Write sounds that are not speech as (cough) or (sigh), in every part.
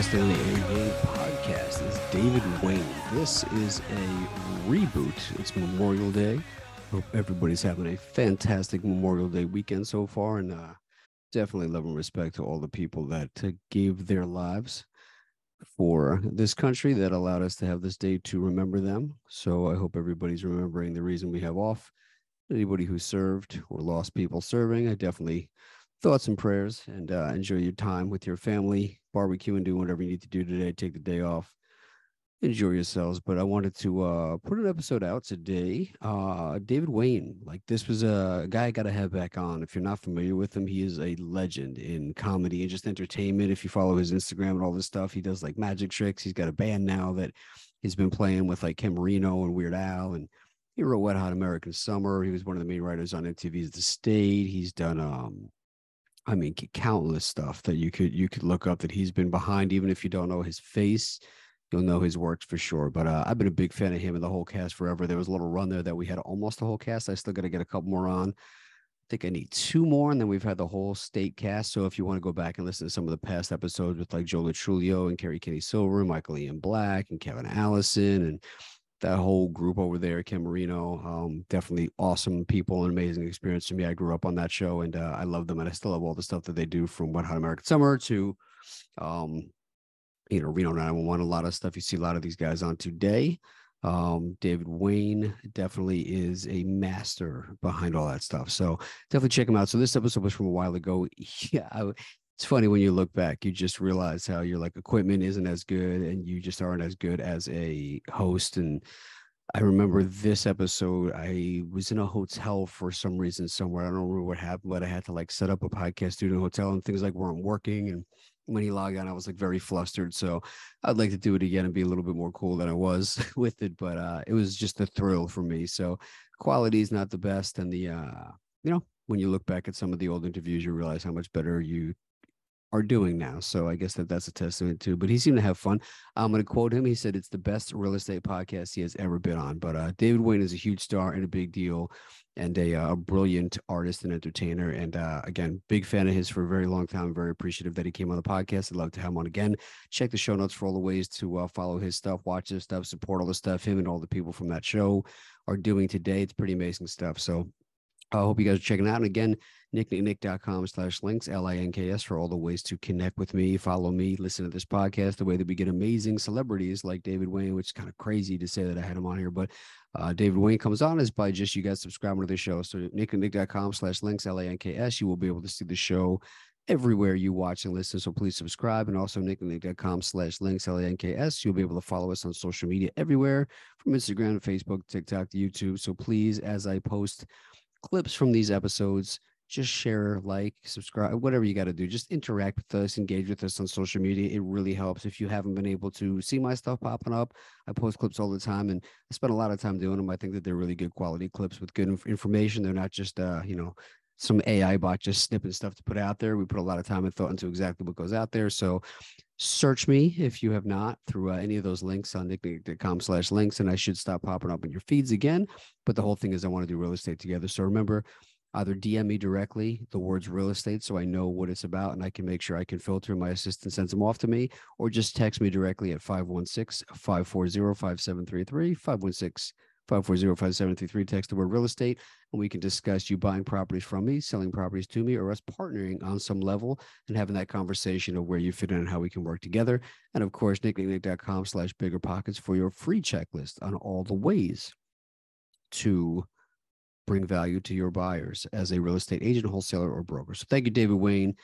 All right, my guest on the A Game podcast is David Wain. This is a reboot. It's Memorial Day. Hope everybody's having a fantastic Memorial Day weekend so far, and uh, definitely love and respect to all the people that uh, gave their lives for this country that allowed us to have this day to remember them. So I hope everybody's remembering the reason we have off. Anybody who served or lost people serving, I definitely thoughts and prayers and uh, enjoy your time with your family, barbecue and do whatever you need to do today. Take the day off. Enjoy yourselves. But I wanted to uh, put an episode out today. Uh, David Wain, like this was a guy I got to have back on. If you're not familiar with him, he is a legend in comedy and just entertainment. If you follow his Instagram and all this stuff, he does like magic tricks. He's got a band now that he's been playing with like Ken Marino and Weird Al and he wrote Wet Hot American Summer. He was one of the main writers on MTV's The State. He's done um I mean, countless stuff that you could you could look up that he's been behind. Even if you don't know his face, you'll know his works for sure. But uh, I've been a big fan of him and the whole cast forever. There was a little run there that we had almost the whole cast. I still got to get a couple more on. I think I need two more, and then we've had the whole state cast. So if you want to go back and listen to some of the past episodes with like Joe Trulio and Kerri Kenney Silver, Michael Ian Black, and Kevin Allison, and that whole group over there, Ken Marino, um, definitely awesome people and amazing experience to me. I grew up on that show and uh, I love them, and I still love all the stuff that they do from Wet Hot American Summer to, um, you know, Reno 911. A lot of stuff you see a lot of these guys on today. Um, David Wain definitely is a master behind all that stuff. So definitely check him out. So this episode was from a while ago. (laughs) Yeah, I, it's funny when you look back, you just realize how your like equipment isn't as good and you just aren't as good as a host. And I remember this episode, I was in a hotel for some reason somewhere. I don't remember what happened, but I had to like set up a podcast studio in a hotel and things like weren't working. And when he logged on, I was like very flustered. So I'd like to do it again and be a little bit more cool than I was (laughs) with it. But uh, it was just a thrill for me. So quality is not the best. And the, uh, you know, when you look back at some of the old interviews, you realize how much better you are doing now. So I guess that that's a testament too. But he seemed to have fun. I'm going to quote him. He said it's the best real estate podcast he has ever been on. But uh, David Wain is a huge star and a big deal, and a, uh, a brilliant artist and entertainer. And uh, again, big fan of his for a very long time. Very appreciative that he came on the podcast. I'd love to have him on again. Check the show notes for all the ways to uh, follow his stuff, watch his stuff, support all the stuff him and all the people from that show are doing today. It's pretty amazing stuff. So I hope you guys are checking out. And again, nicknicknick.com slash links, L-I-N-K-S for all the ways to connect with me, follow me, listen to this podcast, the way that we get amazing celebrities like David Wain, which is kind of crazy to say that I had him on here, but uh, David Wain comes on is by just you guys subscribing to the show. So nicknicknick.com slash links, L-A-N-K-S, you will be able to see the show everywhere you watch and listen. So please subscribe and also nicknick.com slash links, L-A-N-K-S. You'll be able to follow us on social media everywhere from Instagram, Facebook, TikTok, to YouTube. So please, as I post clips from these episodes, just share, like, subscribe, whatever you got to do. Just interact with us, engage with us on social media. It really helps. If you haven't been able to see my stuff popping up, I post clips all the time, and I spend a lot of time doing them. I think that they're really good quality clips with good inf- information. They're not just, uh, you know, some AI bot just snipping stuff to put out there. We put a lot of time and thought into exactly what goes out there. So search me if you have not through uh, any of those links on nicknick.com slash links, and I should stop popping up in your feeds again. But the whole thing is I want to do real estate together. So remember, either DM me directly the words real estate so I know what it's about and I can make sure I can filter. My assistant sends them off to me, or just text me directly at 516 540 5733. 516 540 5733. Text the word real estate, and we can discuss you buying properties from me, selling properties to me, or us partnering on some level and having that conversation of where you fit in and how we can work together. And of course, nicknicknick.com slash bigger pockets for your free checklist on all the ways to bring value to your buyers as a real estate agent, wholesaler, or broker. So thank you, David Wain.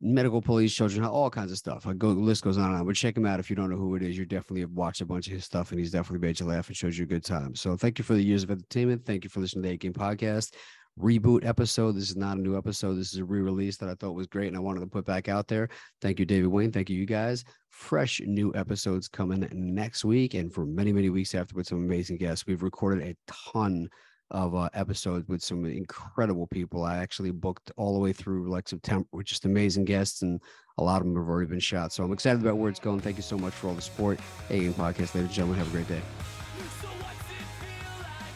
Medical police, children, all kinds of stuff. I go, the list goes on and on. But check him out if you don't know who it is. You definitely have watched a bunch of his stuff, and he's definitely made you laugh and shows you a good time. So thank you for the years of entertainment. Thank you for listening to the A Game Podcast. reboot episode. This is not a new episode. This is a re-release that I thought was great and I wanted to put back out there. Thank you, David Wain. Thank you, you guys. Fresh new episodes coming next week and for many, many weeks after with some amazing guests. We've recorded a ton of uh, episodes with some incredible people. I actually booked all the way through like September with just amazing guests, and a lot of them have already been shot. So I'm excited about where it's going. Thank you so much for all the support. A Game Podcast, ladies and gentlemen. Have a great day.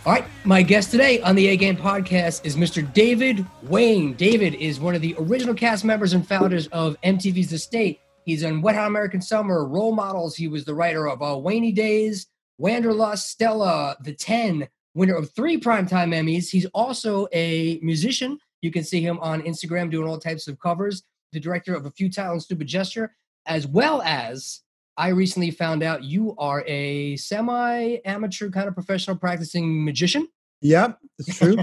All right, my guest today on the A Game podcast is Mr. David Wain. David is one of the original cast members and founders of MTV's The State. He's on Wet Hot American Summer, Role Models. He was the writer of uh, Wainy Days, Wanderlust, Stella, The Ten, winner of three Primetime Emmys. He's also a musician. You can see him on Instagram doing all types of covers, the director of A Futile and Stupid Gesture, as well as I recently found out you are a semi amateur kind of professional practicing magician. Yep, it's true.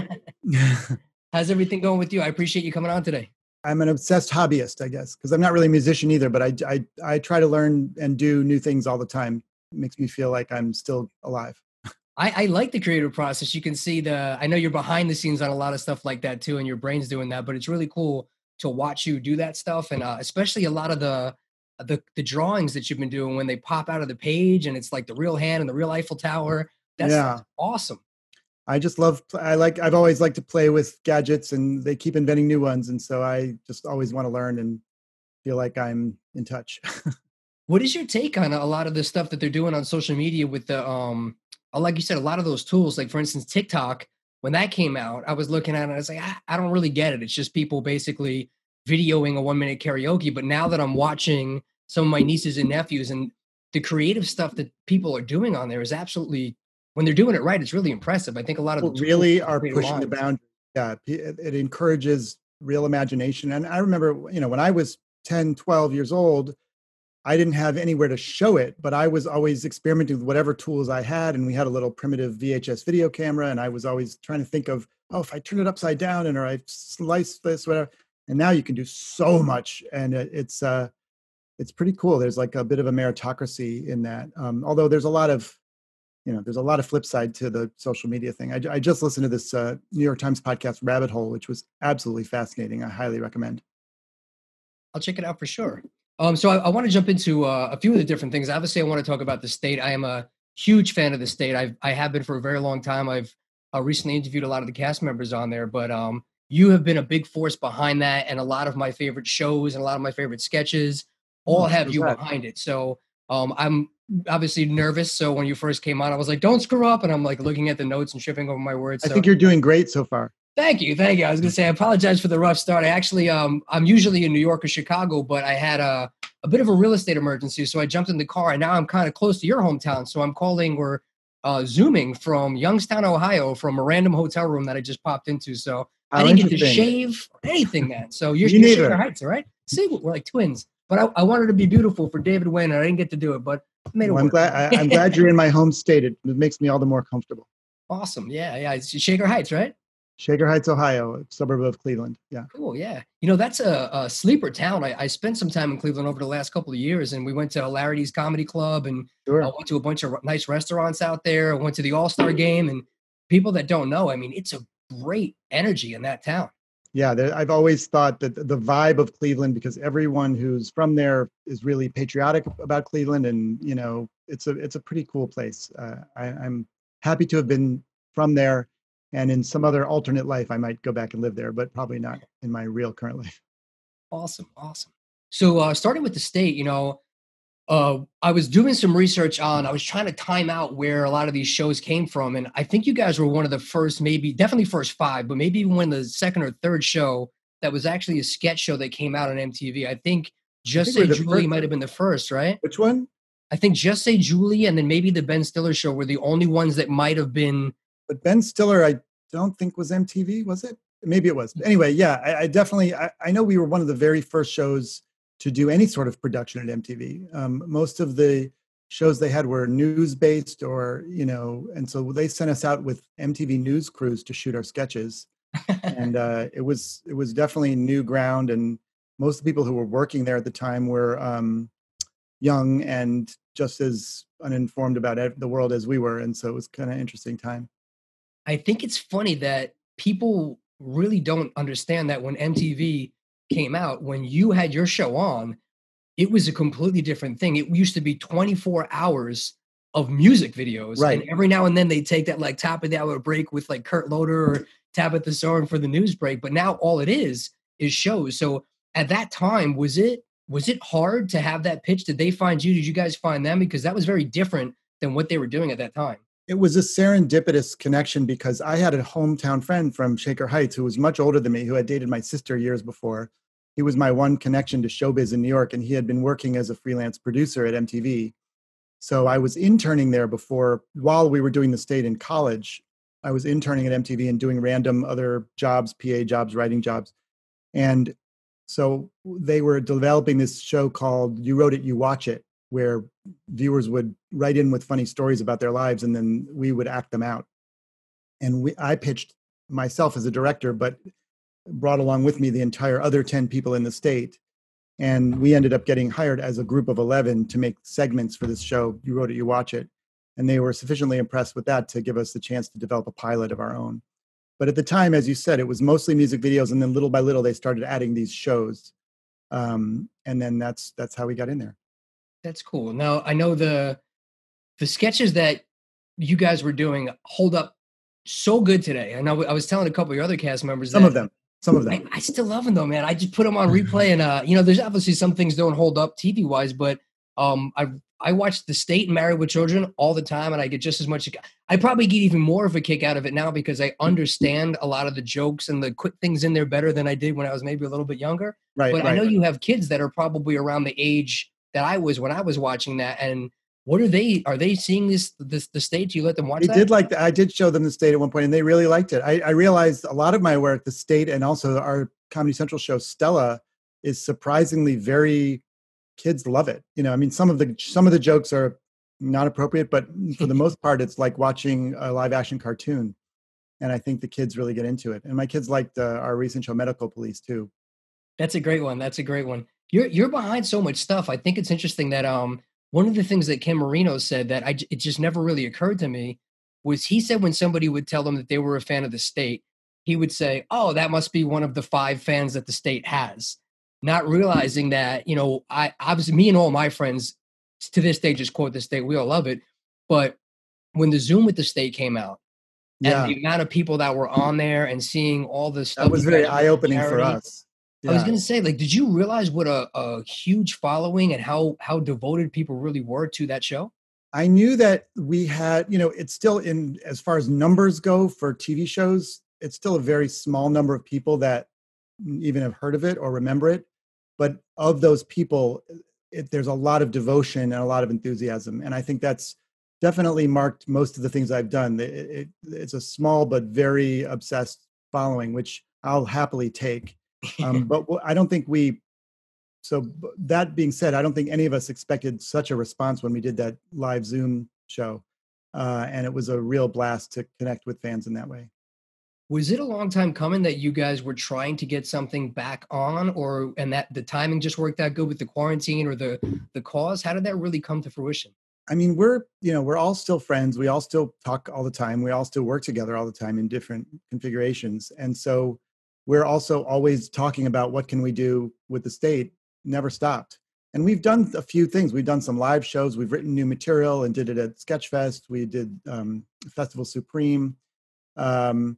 (laughs) (laughs) How's everything going with you? I appreciate you coming on today. I'm an obsessed hobbyist, I guess, because I'm not really a musician either, but I, I, I try to learn and do new things all the time. It makes me feel like I'm still alive. I, I like the creative process. You can see the, I know you're behind the scenes on a lot of stuff like that too, and your brain's doing that, but it's really cool to watch you do that stuff. And uh, especially a lot of the, the, the drawings that you've been doing when they pop out of the page and it's like the real hand and the real Eiffel Tower. That's yeah. awesome. I just love, I like, I've always liked to play with gadgets and they keep inventing new ones. And so I just always want to learn and feel like I'm in touch. (laughs) what is your take on a lot of the stuff that they're doing on social media with the, um, Uh, like you said, a lot of those tools, like for instance, TikTok, when that came out, I was looking at it and I was like, I, I don't really get it. It's just people basically videoing a one minute karaoke. But now that I'm watching some of my nieces and nephews and the creative stuff that people are doing on there is absolutely, when they're doing it right, it's really impressive. I think a lot of people really are pushing lines. the boundary. Yeah, it, it encourages real imagination. And I remember, you know, when I was 10, 12 years old, I didn't have anywhere to show it, but I was always experimenting with whatever tools I had. And we had a little primitive VHS video camera. And I was always trying to think of, oh, if I turn it upside down and or I slice this, whatever. And now you can do so much. And it's, uh, it's pretty cool. There's like a bit of a meritocracy in that. Um, although there's a lot of, you know, there's a lot of flip side to the social media thing. I, I just listened to this uh, New York Times podcast, Rabbit Hole, which was absolutely fascinating. I highly recommend. I'll check it out for sure. Um, so I, I want to jump into uh, a few of the different things. Obviously, I want to talk about the state. I am a huge fan of the state. I've I have been for a very long time. I've uh, recently interviewed a lot of the cast members on there, but um, you have been a big force behind that, and a lot of my favorite shows and a lot of my favorite sketches all have you behind it. So um, I'm obviously nervous. So when you first came on, I was like, "Don't screw up," and I'm like looking at the notes and tripping over my words. I think you're doing great so far. Thank you, thank you. I was gonna say I apologize for the rough start. I actually, um, I'm usually in New York or Chicago, but I had a a bit of a real estate emergency, so I jumped in the car, and now I'm kind of close to your hometown. So I'm calling or uh, zooming from Youngstown, Ohio, from a random hotel room that I just popped into. So I didn't get to shave or anything, man. So (laughs) you're, you you're Shaker Heights, all right? See, we're like twins. But I, I, wanted to be beautiful for David Wain, and I didn't get to do it, but I made it well, I'm glad. I, am glad you're in my home state. It, it makes me all the more comfortable. (laughs) Awesome. Yeah, yeah. It's Shaker Heights, right? Shaker Heights, Ohio, a suburb of Cleveland. Yeah. Cool. Yeah. You know, that's a, a sleeper town. I, I, spent some time in Cleveland over the last couple of years, and we went to Hilarities Comedy Club and sure. I went to a bunch of nice restaurants out there. I went to the All Star game, and people that don't know, I mean, it's a great energy in that town. Yeah, I've always thought that the vibe of Cleveland, because everyone who's from there is really patriotic about Cleveland, and you know, it's a it's a pretty cool place. Uh, I, I'm happy to have been from there and in some other alternate life i might go back and live there but probably not in my real current (laughs) life. Awesome awesome. So uh, starting with the state you know uh, i was doing some research on i was trying to time out where a lot of these shows came from and i think you guys were one of the first maybe definitely first five but maybe even when the second or third show that was actually a sketch show that came out on mtv i think just I think say julie might have been the first right? Which one? I think just say julie and then maybe the ben stiller show were the only ones that might have been but Ben Stiller, I don't think was MTV, was it? Maybe it was. Mm. Anyway, yeah, I, I definitely, I, I, know we were one of the very first shows to do any sort of production at MTV. Um, most of the shows they had were news based or, you know, and so they sent us out with MTV news crews to shoot our sketches. and (laughs) uh, it was, it was definitely new ground. And most of the people who were working there at the time were um, young and just as uninformed about the world as we were. And so it was kind of interesting time. I think it's funny that people really don't understand that when MTV came out, when you had your show on, it was a completely different thing. It used to be 24 hours of music videos. Right. And every now and then they take that like top of the hour break with like Kurt Loder or Tabitha Soren for the news break. But now all it is is shows. So at that time, was it was it hard to have that pitch? Did they find you? Did you guys find them? Because that was very different than what they were doing at that time. It was a serendipitous connection because I had a hometown friend from Shaker Heights who was much older than me, who had dated my sister years before. He was my one connection to showbiz in New York, and he had been working as a freelance producer at MTV. So I was interning there before, while we were doing the state in college. I was interning at MTV and doing random other jobs, PA jobs, writing jobs. And so they were developing this show called You Wrote It, You Watch It, where viewers would write in with funny stories about their lives and then we would act them out. And we, I pitched myself as a director, but brought along with me the entire other 10 people in the state. And we ended up getting hired as a group of 11 to make segments for this show. You wrote it, you watch it. And they were sufficiently impressed with that to give us the chance to develop a pilot of our own. But at the time, as you said, it was mostly music videos, and then little by little they started adding these shows, um, and then that's that's how we got in there. That's cool. Now I know the the sketches that you guys were doing hold up so good today. I know I was telling a couple of your other cast members some that of them, some of them. I, I, still love them though, man. I just put them on replay, (laughs) and uh, you know, there's obviously some things don't hold up TV wise, but um, I I watch The State and Married with Children all the time, and I get just as much. I probably get even more of a kick out of it now because I understand a lot of the jokes and the quick things in there better than I did when I was maybe a little bit younger. Right. But right. I know you have kids that are probably around the age that I was when I was watching that, and what are they? Are they seeing this this the state? You let them watch? They that? did like. The, I did show them the state at one point, and they really liked it. I, I realized a lot of my work, the state, and also our Comedy Central show, Stella, is surprisingly very kids love it. You know, I mean, some of the some of the jokes are not appropriate, but for the (laughs) most part, it's like watching a live action cartoon. And I think the kids really get into it. And my kids liked uh, our recent show, Medical Police, too. That's a great one. That's a great one. You're you're behind so much stuff. I think it's interesting that um one of the things that Ken Marino said that I it just never really occurred to me was he said when somebody would tell them that they were a fan of the state, he would say, "Oh, that must be one of the five fans that the state has." Not realizing that, you know, I obviously me and all my friends to this day just quote the state. We all love it. But when the Zoom with the state came out, Yeah, and the amount of people that were on there and seeing all the stuff that was very eye opening for charity, us. I was gonna say, like, did you realize what a, a huge following and how how devoted people really were to that show? I knew that we had, you know, it's still in as far as numbers go for TV shows, it's still a very small number of people that even have heard of it or remember it. But of those people, it, there's a lot of devotion and a lot of enthusiasm. And I think that's definitely marked most of the things I've done. It, it, it's a small but very obsessed following, which I'll happily take. Um, (laughs) but I don't think we so that being said, I don't think any of us expected such a response when we did that live Zoom show, uh, and it was a real blast to connect with fans in that way. Was it a long time coming that you guys were trying to get something back on, or and that the timing just worked out good with the quarantine or the the cause? How did that really come to fruition? I mean, we're you know we're all still friends. We all still talk all the time. We all still work together all the time in different configurations, and so we're also always talking about what can we do with the state. Never stopped. And we've done a few things. We've done some live shows. We've written new material and did it at Sketchfest. We did um, Festival Supreme. Um,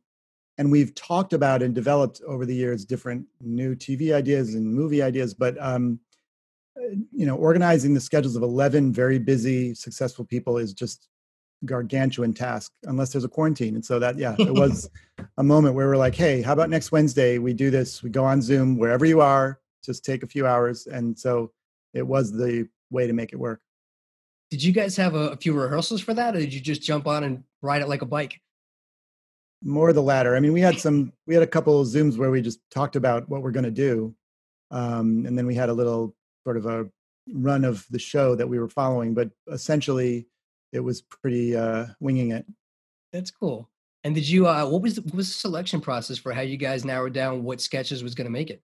and we've talked about and developed over the years different new TV ideas and movie ideas. But um, uh, you know, organizing the schedules of eleven very busy, successful people is just gargantuan task unless there's a quarantine. And so that yeah, it (laughs) was a moment where we're like, hey, how about next Wednesday we do this? We go on Zoom wherever you are, just take a few hours. And so it was the way to make it work. Did you guys have a, a few rehearsals for that, or did you just jump on and ride it like a bike? More the latter. I mean, we had some, we had a couple of Zooms where we just talked about what we're going to do. Um, and then we had a little sort of a run of the show that we were following, but essentially it was pretty uh, winging it. That's cool. And did you? Uh, what was the, what was the selection process for how you guys narrowed down what sketches was going to make it?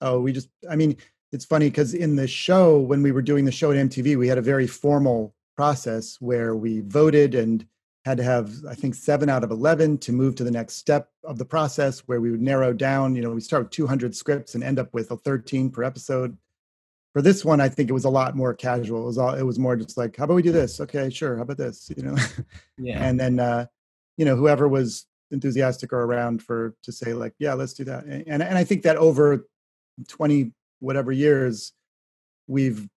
Oh, we just, I mean, it's funny because in the show, when we were doing the show at MTV, we had a very formal process where we voted and had to have i think seven out of 11 to move to the next step of the process where we would narrow down you know we start with 200 scripts and end up with a 13 per episode for this one i think it was a lot more casual. It was all it was more just like how about we do this? Okay sure how about this? You know? (laughs) Yeah. And then uh you know whoever was enthusiastic or around for to say like yeah let's do that. And and i think that over 20 whatever years we've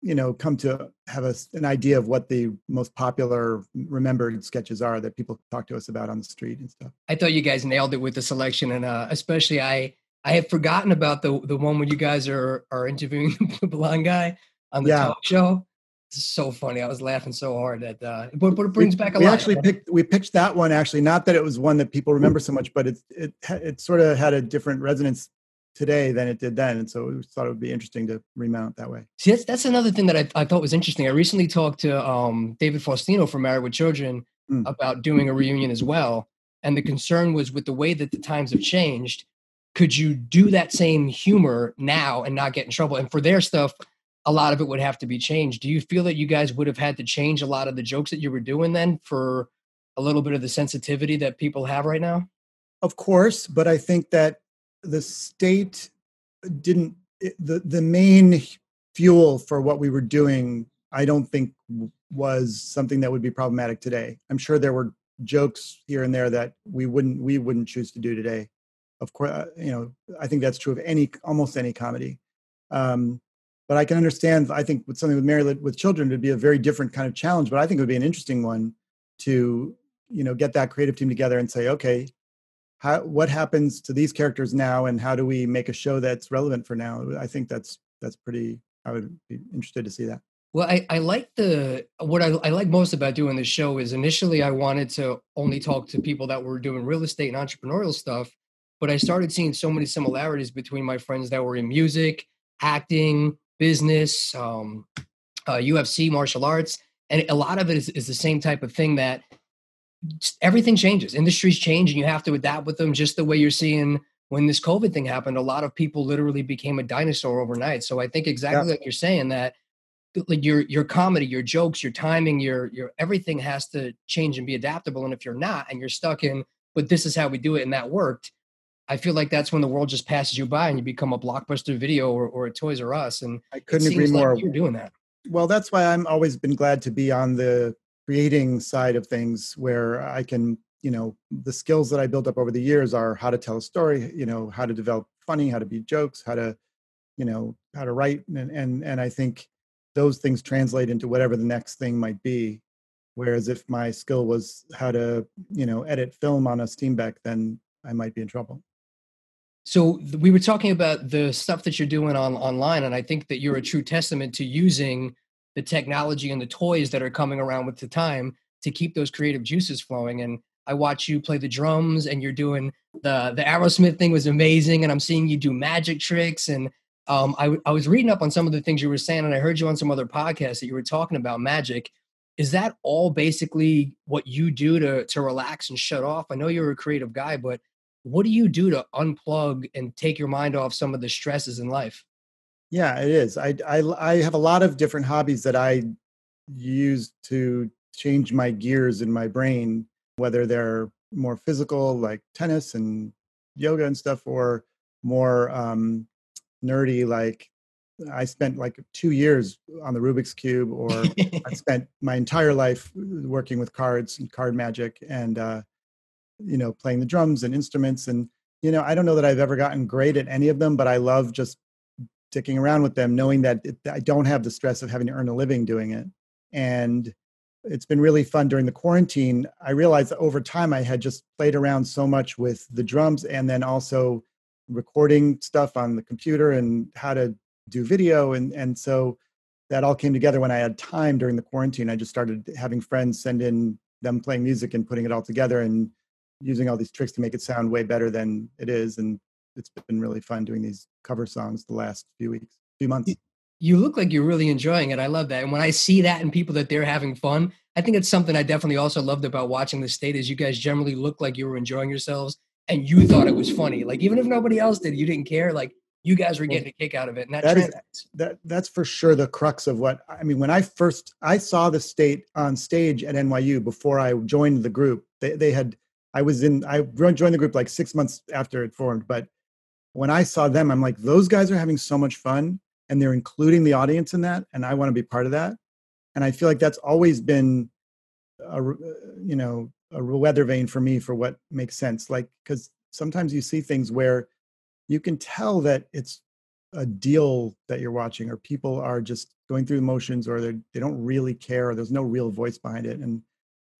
you know come to have a, an idea of what the most popular remembered sketches are that people talk to us about on the street and stuff. I thought you guys nailed it with the selection and uh, especially i i had forgotten about the the one when you guys are are interviewing (laughs) the blonde guy on the yeah. talk show it's so funny i was laughing so hard at uh but, but it brings back a we lot We actually picked we pitched that one actually not that it was one that people remember so much but it it it sort of had a different resonance today than it did then. And so we thought it would be interesting to remount that way. See, that's, that's another thing that I, I thought was interesting. I recently talked to um, David Faustino from Married with Children mm. about doing a reunion as well. And the concern was with the way that the times have changed, could you do that same humor now and not get in trouble? And for their stuff, a lot of it would have to be changed. Do you feel that you guys would have had to change a lot of the jokes that you were doing then for a little bit of the sensitivity that people have right now? Of course, but I think that the state didn't eh, the the main fuel for what we were doing i don't think was something that would be problematic today i'm sure there were jokes here and there that we wouldn't we wouldn't choose to do today of course uh, you know i think that's true of any almost any comedy. Um, but i can understand i think with something with Married with children would be a very different kind of challenge but i think it would be an interesting one to you know get that creative team together and say okay how what happens to these characters now and how do we make a show that's relevant for now? I think that's that's pretty i would be interested to see that. Well i, I like the what I, I like most about doing this show is initially i wanted to only talk to people that were doing real estate and entrepreneurial stuff but i started seeing so many similarities between my friends that were in music acting business um, uh, ufc martial arts and a lot of it is, is the same type of thing that everything changes. Industries change, and you have to adapt with them. Just the way you're seeing when this COVID thing happened, a lot of people literally became a dinosaur overnight. So I think exactly yeah. like you're saying that like your your comedy, your jokes, your timing, your your everything has to change and be adaptable. And if you're not, and you're stuck in, but this is how we do it, and that worked. I feel like that's when the world just passes you by and you become a blockbuster video or, or a Toys R Us. And I couldn't agree more. Like you're doing that. Well, that's why I'm always been glad to be on the creating side of things where I can, you know, the skills that I built up over the years are how to tell a story, you know, how to develop funny, how to be jokes, how to, you know, how to write. And, and, and I think those things translate into whatever the next thing might be. Whereas if my skill was how to, you know, edit film on a Steenbeck, then I might be in trouble. So we were talking about the stuff that you're doing on online, and I think that you're a true testament to using the technology and the toys that are coming around with the time to keep those creative juices flowing. And I watch you play the drums and you're doing the the Aerosmith thing was amazing. And I'm seeing you do magic tricks. And um, I, I was reading up on some of the things you were saying, and I heard you on some other podcasts that you were talking about magic. Is that all basically what you do to to relax and shut off? I know you're a creative guy, but what do you do to unplug and take your mind off some of the stresses in life? Yeah, it is. I, I I have a lot of different hobbies that I use to change my gears in my brain, whether they're more physical like tennis and yoga and stuff, or more um, nerdy like I spent like two years on the Rubik's cube, or (laughs) I spent my entire life working with cards and card magic, and uh, you know playing the drums and instruments. And you know I don't know that I've ever gotten great at any of them, but I love just sticking around with them, knowing that it, I don't have the stress of having to earn a living doing it. And it's been really fun during the quarantine. I realized that over time I had just played around so much with the drums and then also recording stuff on the computer and how to do video. And, and so that all came together when I had time during the quarantine. I just started having friends send in them playing music and putting it all together and using all these tricks to make it sound way better than it is. And it's been really fun doing these cover songs the last few weeks, few months. You look like you're really enjoying it. I love that. And when I see that and people that they're having fun, I think it's something I definitely also loved about watching the state is you guys generally look like you were enjoying yourselves and you thought it was funny. Like even if nobody else did, you didn't care. Like you guys were getting a kick out of it, and that, that is, that that's for sure the crux of what I mean. When I first I saw the state on stage at NYU before I joined the group, they they had I was in I joined the group like six months after it formed, but when I saw them, I'm like, those guys are having so much fun, and they're including the audience in that, and I want to be part of that. And I feel like that's always been, a, uh, you know, a weather vane for me for what makes sense. Like because sometimes you see things where you can tell that it's a deal that you're watching or people are just going through the motions or they they don't really care or there's no real voice behind it and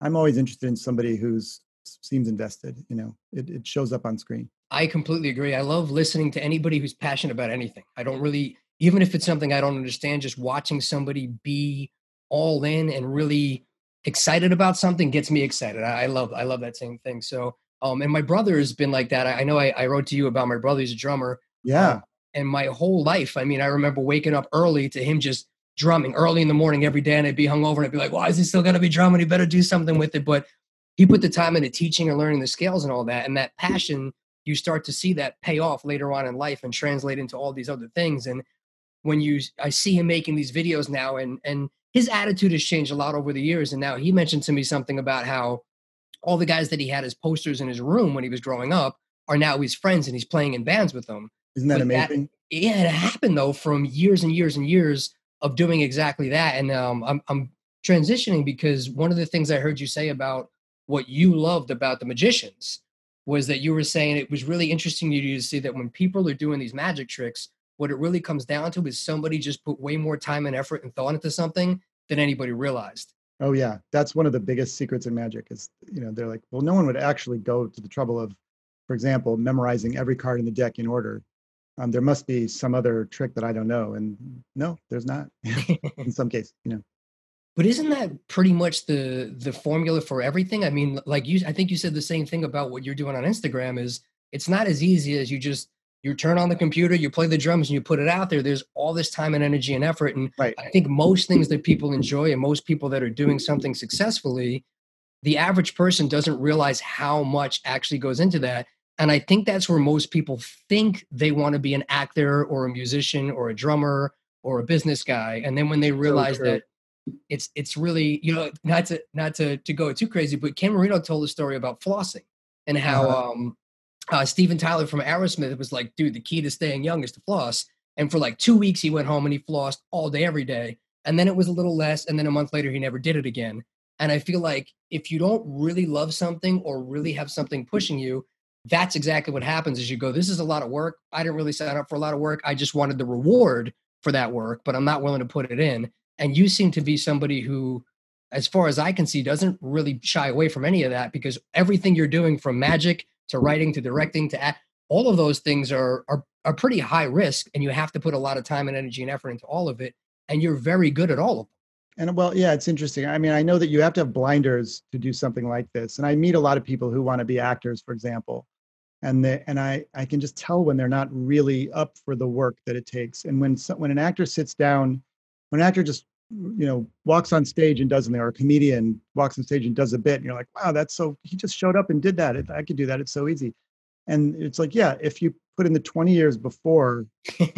i'm always interested in somebody who's seems invested you know it, it shows up on screen i completely agree i love listening to anybody who's passionate about anything i don't really even if it's something i don't understand just watching somebody be all in and really excited about something gets me excited i, I love i love that same thing so um, and my brother has been like that. I, I know I, I, wrote to you about my brother. He's a drummer. Yeah. Um, and my whole life, I mean, I remember waking up early to him just drumming early in the morning every day, and I'd be hungover, and I'd be like, "Why is he still gonna be drumming? He better do something with it." But he put the time into teaching and learning the scales and all that, and that passion. You start to see that pay off later on in life and translate into all these other things. And when you, I see him making these videos now, and and his attitude has changed a lot over the years. And now he mentioned to me something about how all the guys that he had as posters in his room when he was growing up are now his friends and he's playing in bands with them. Isn't that but amazing? That, yeah, it happened though from years and years and years of doing exactly that. And um, I'm, I'm transitioning because one of the things I heard you say about what you loved about the magicians was that you were saying it was really interesting to you to see that when people are doing these magic tricks, what it really comes down to is somebody just put way more time and effort and thought into something than anybody realized. Oh yeah, that's one of the biggest secrets in magic. Is you know they're like, well, no one would actually go to the trouble of, for example, memorizing every card in the deck in order. Um, there must be some other trick that I don't know, and no, there's not. (laughs) in some cases, you know. But isn't that pretty much the the formula for everything? I mean, like you, I think you said the same thing about what you're doing on Instagram. Is it's not as easy as you just you turn on the computer, you play the drums, and you put it out there. There's all this time and energy and effort. And right. I think most things that people enjoy and most people that are doing something successfully, the average person doesn't realize how much actually goes into that. And I think that's where most people think they want to be an actor or a musician or a drummer or a business guy. And then when they realize so that it's it's really, you know, not to not to to go too crazy, but Ken Marino told a story about flossing and how uh-huh. um uh, Steven Tyler from Aerosmith was like, dude, the key to staying young is to floss. And for like two weeks, he went home and he flossed all day, every day. And then it was a little less. And then a month later, he never did it again. And I feel like if you don't really love something or really have something pushing you, that's exactly what happens is you go, this is a lot of work. I didn't really sign up for a lot of work. I just wanted the reward for that work, but I'm not willing to put it in. And you seem to be somebody who, as far as I can see, doesn't really shy away from any of that because everything you're doing from magic to writing to directing to act, all of those things are, are are pretty high risk and you have to put a lot of time and energy and effort into all of it and you're very good at all of them. And well yeah it's interesting. I mean i know that you have to have blinders to do something like this and i meet a lot of people who want to be actors for example and they, and i i can just tell when they're not really up for the work that it takes and when when an actor sits down when an actor just you know walks on stage and does something or a comedian walks on stage and does a bit and you're like wow that's so he just showed up and did that. I could do that. It's so easy. And it's like yeah if you put in the 20 years before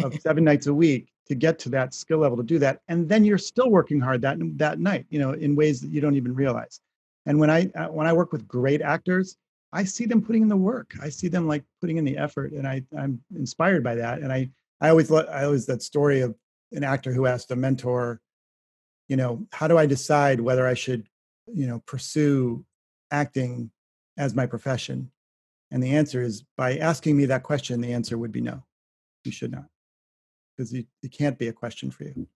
of (laughs) seven nights a week to get to that skill level to do that and then you're still working hard that that night you know in ways that you don't even realize. And when i uh, when i work with great actors i see them putting in the work. I see them like putting in the effort and i i'm inspired by that. And i i always i always that story of an actor who asked a mentor you know how do i decide whether i should you know pursue acting as my profession? And the answer is by asking me that question the answer would be no you should not because it it can't be a question for you.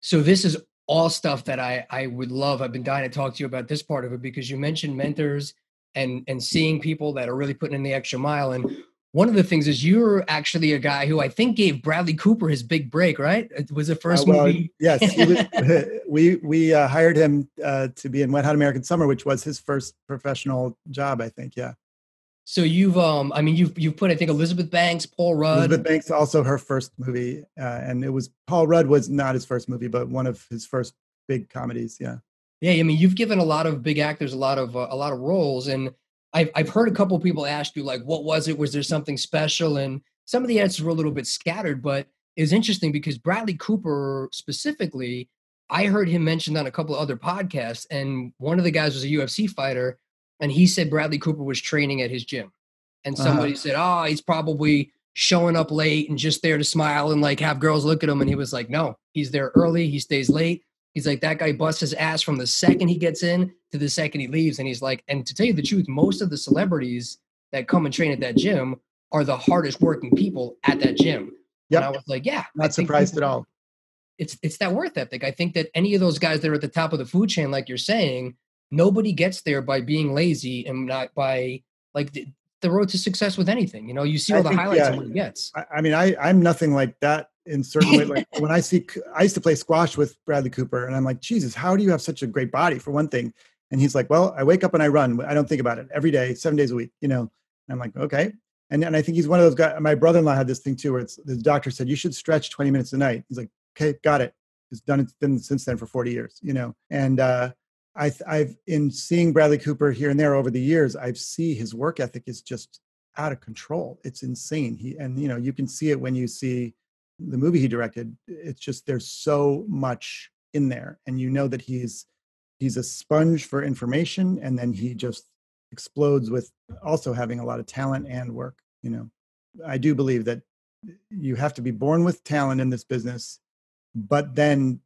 So this is all stuff that i i would love i've been dying to talk to you about this part of it because you mentioned mentors and and seeing people that are really putting in the extra mile and one of the things is you're actually a guy who I think gave Bradley Cooper his big break, right? It was the first uh, well, movie. yes, was, (laughs) (laughs) we we uh, hired him uh, to be in Wet Hot American Summer, which was his first professional job, I think. Yeah. So you've, um, I mean, you've you've put, I think, Elizabeth Banks, Paul Rudd. Elizabeth Banks, also her first movie, uh, and it was Paul Rudd was not his first movie, but one of his first big comedies. Yeah. Yeah, I mean, you've given a lot of big actors a lot of uh, a lot of roles, and I've I've heard a couple people ask you like, what was it? Was there something special? And some of the answers were a little bit scattered, but it's interesting because Bradley Cooper specifically, I heard him mentioned on a couple of other podcasts, and one of the guys was a UFC fighter, and he said Bradley Cooper was training at his gym. And uh-huh. somebody uh-huh. said, Oh, he's probably showing up late and just there to smile and like have girls look at him. And he was like, No, he's there early, he stays late. He's like, that guy busts his ass from the second he gets in to the second he leaves. And he's like, and to tell you the truth, most of the celebrities that come and train at that gym are the hardest working people at that gym. Yeah. I was like, yeah. Not surprised at all. It's it's that worth ethic. I think that any of those guys that are at the top of the food chain, like you're saying, nobody gets there by being lazy and not by like the, the road to success with anything. You know, you see all I the think, highlights yeah, of what he gets. I, I mean, I I'm nothing like that in certain ways. Like (laughs) when I see, I used to play squash with Bradley Cooper, and I'm like, Jesus, how do you have such a great body for one thing? And he's like, Well, I wake up and I run. I don't think about it every day, seven days a week. You know, and I'm like, okay. And and I think he's one of those guys. My brother-in-law had this thing too, where it's the doctor said you should stretch 20 minutes a night. He's like, okay, got it. It's done. It's been since then for 40 years. You know, and uh, I, I've in seeing Bradley Cooper here and there over the years, I've see his work ethic is just out of control. It's insane. He and you know you can see it when you see the movie he directed it's just there's so much in there and you know that he's he's a sponge for information and then he just explodes with also having a lot of talent and work you know. I do believe that you have to be born with talent in this business but then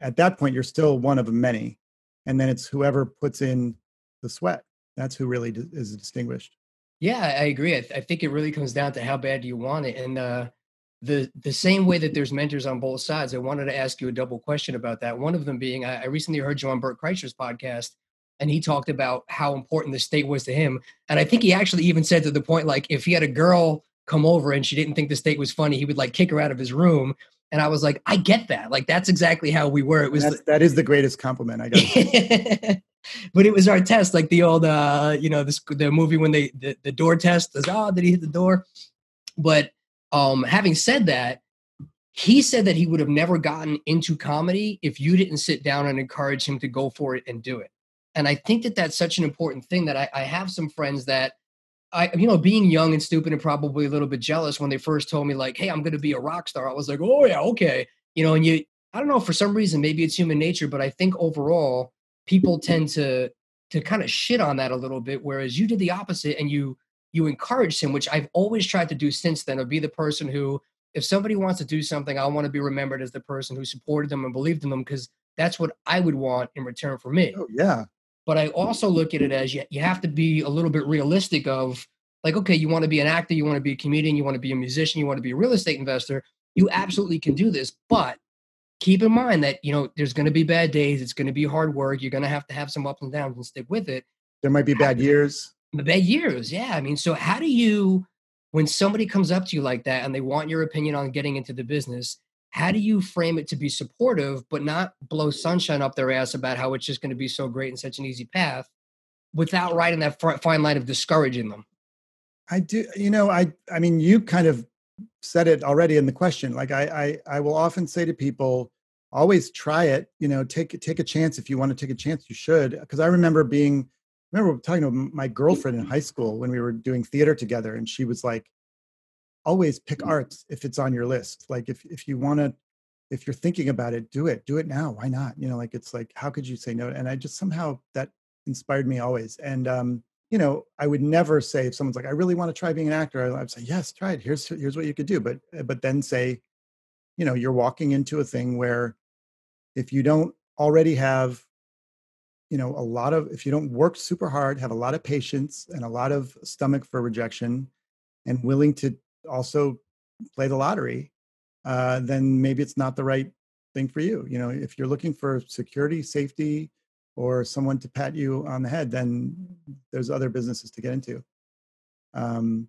at that point you're still one of many and then it's whoever puts in the sweat that's who really is distinguished. Yeah i agree I, th- I think it really comes down to how bad you want it and uh the the same way that there's mentors on both sides, I wanted to ask you a double question about that. One of them being, I, I recently heard you on Bert Kreischer's podcast, and he talked about how important the state was to him. And I think he actually even said to the point, like, if he had a girl come over and she didn't think the state was funny, he would like kick her out of his room. And I was like, I get that. Like, that's exactly how we were. It was that's, that is the greatest compliment I got. (laughs) but it was our test, like the old, uh, you know, this the movie when they the, the door test. Was, oh, did he hit the door? But um, having said that, he said that he would have never gotten into comedy if you didn't sit down and encourage him to go for it and do it. And I think that that's such an important thing that I, I have some friends that I, you know, being young and stupid and probably a little bit jealous when they first told me like, "Hey, I'm going to be a rock star." I was like, "Oh yeah, okay," you know. And you, I don't know, for some reason, maybe it's human nature, but I think overall, people tend to to kind of shit on that a little bit, whereas you did the opposite and you you encouraged him, which I've always tried to do since then, or be the person who, if somebody wants to do something, I want to be remembered as the person who supported them and believed in them because that's what I would want in return for me. Oh, yeah. But I also look at it as you, you have to be a little bit realistic of like, okay, you want to be an actor, you want to be a comedian, you want to be a musician, you want to be a real estate investor. You absolutely can do this, but keep in mind that you know there's going to be bad days. It's going to be hard work. You're going to have to have some ups and downs and stick with it. There might be bad years bad years yeah i mean so how do you when somebody comes up to you like that and they want your opinion on getting into the business how do you frame it to be supportive but not blow sunshine up their ass about how it's just going to be so great and such an easy path without riding that fine line of discouraging them? I do you know i i mean you kind of said it already in the question like i i, I will often say to people always try it you know take take a chance if you want to take a chance you should. Because i remember being remember talking to my girlfriend in high school when we were doing theater together and she was like always pick mm. arts if it's on your list. Like if if you want to if you're thinking about it do it. Do it now. Why not? You know like it's like how could you say no? And i just somehow that inspired me always. And um you know i would never say if someone's like i really want to try being an actor i'd say yes try it. Here's here's what you could do. But eh, but then say you know you're walking into a thing where if you don't already have you know a lot of if you don't work super hard have a lot of patience and a lot of stomach for rejection and willing to also play the lottery uh, then maybe it's not the right thing for you. You know if you're looking for security safety or someone to pat you on the head then there's other businesses to get into. Um,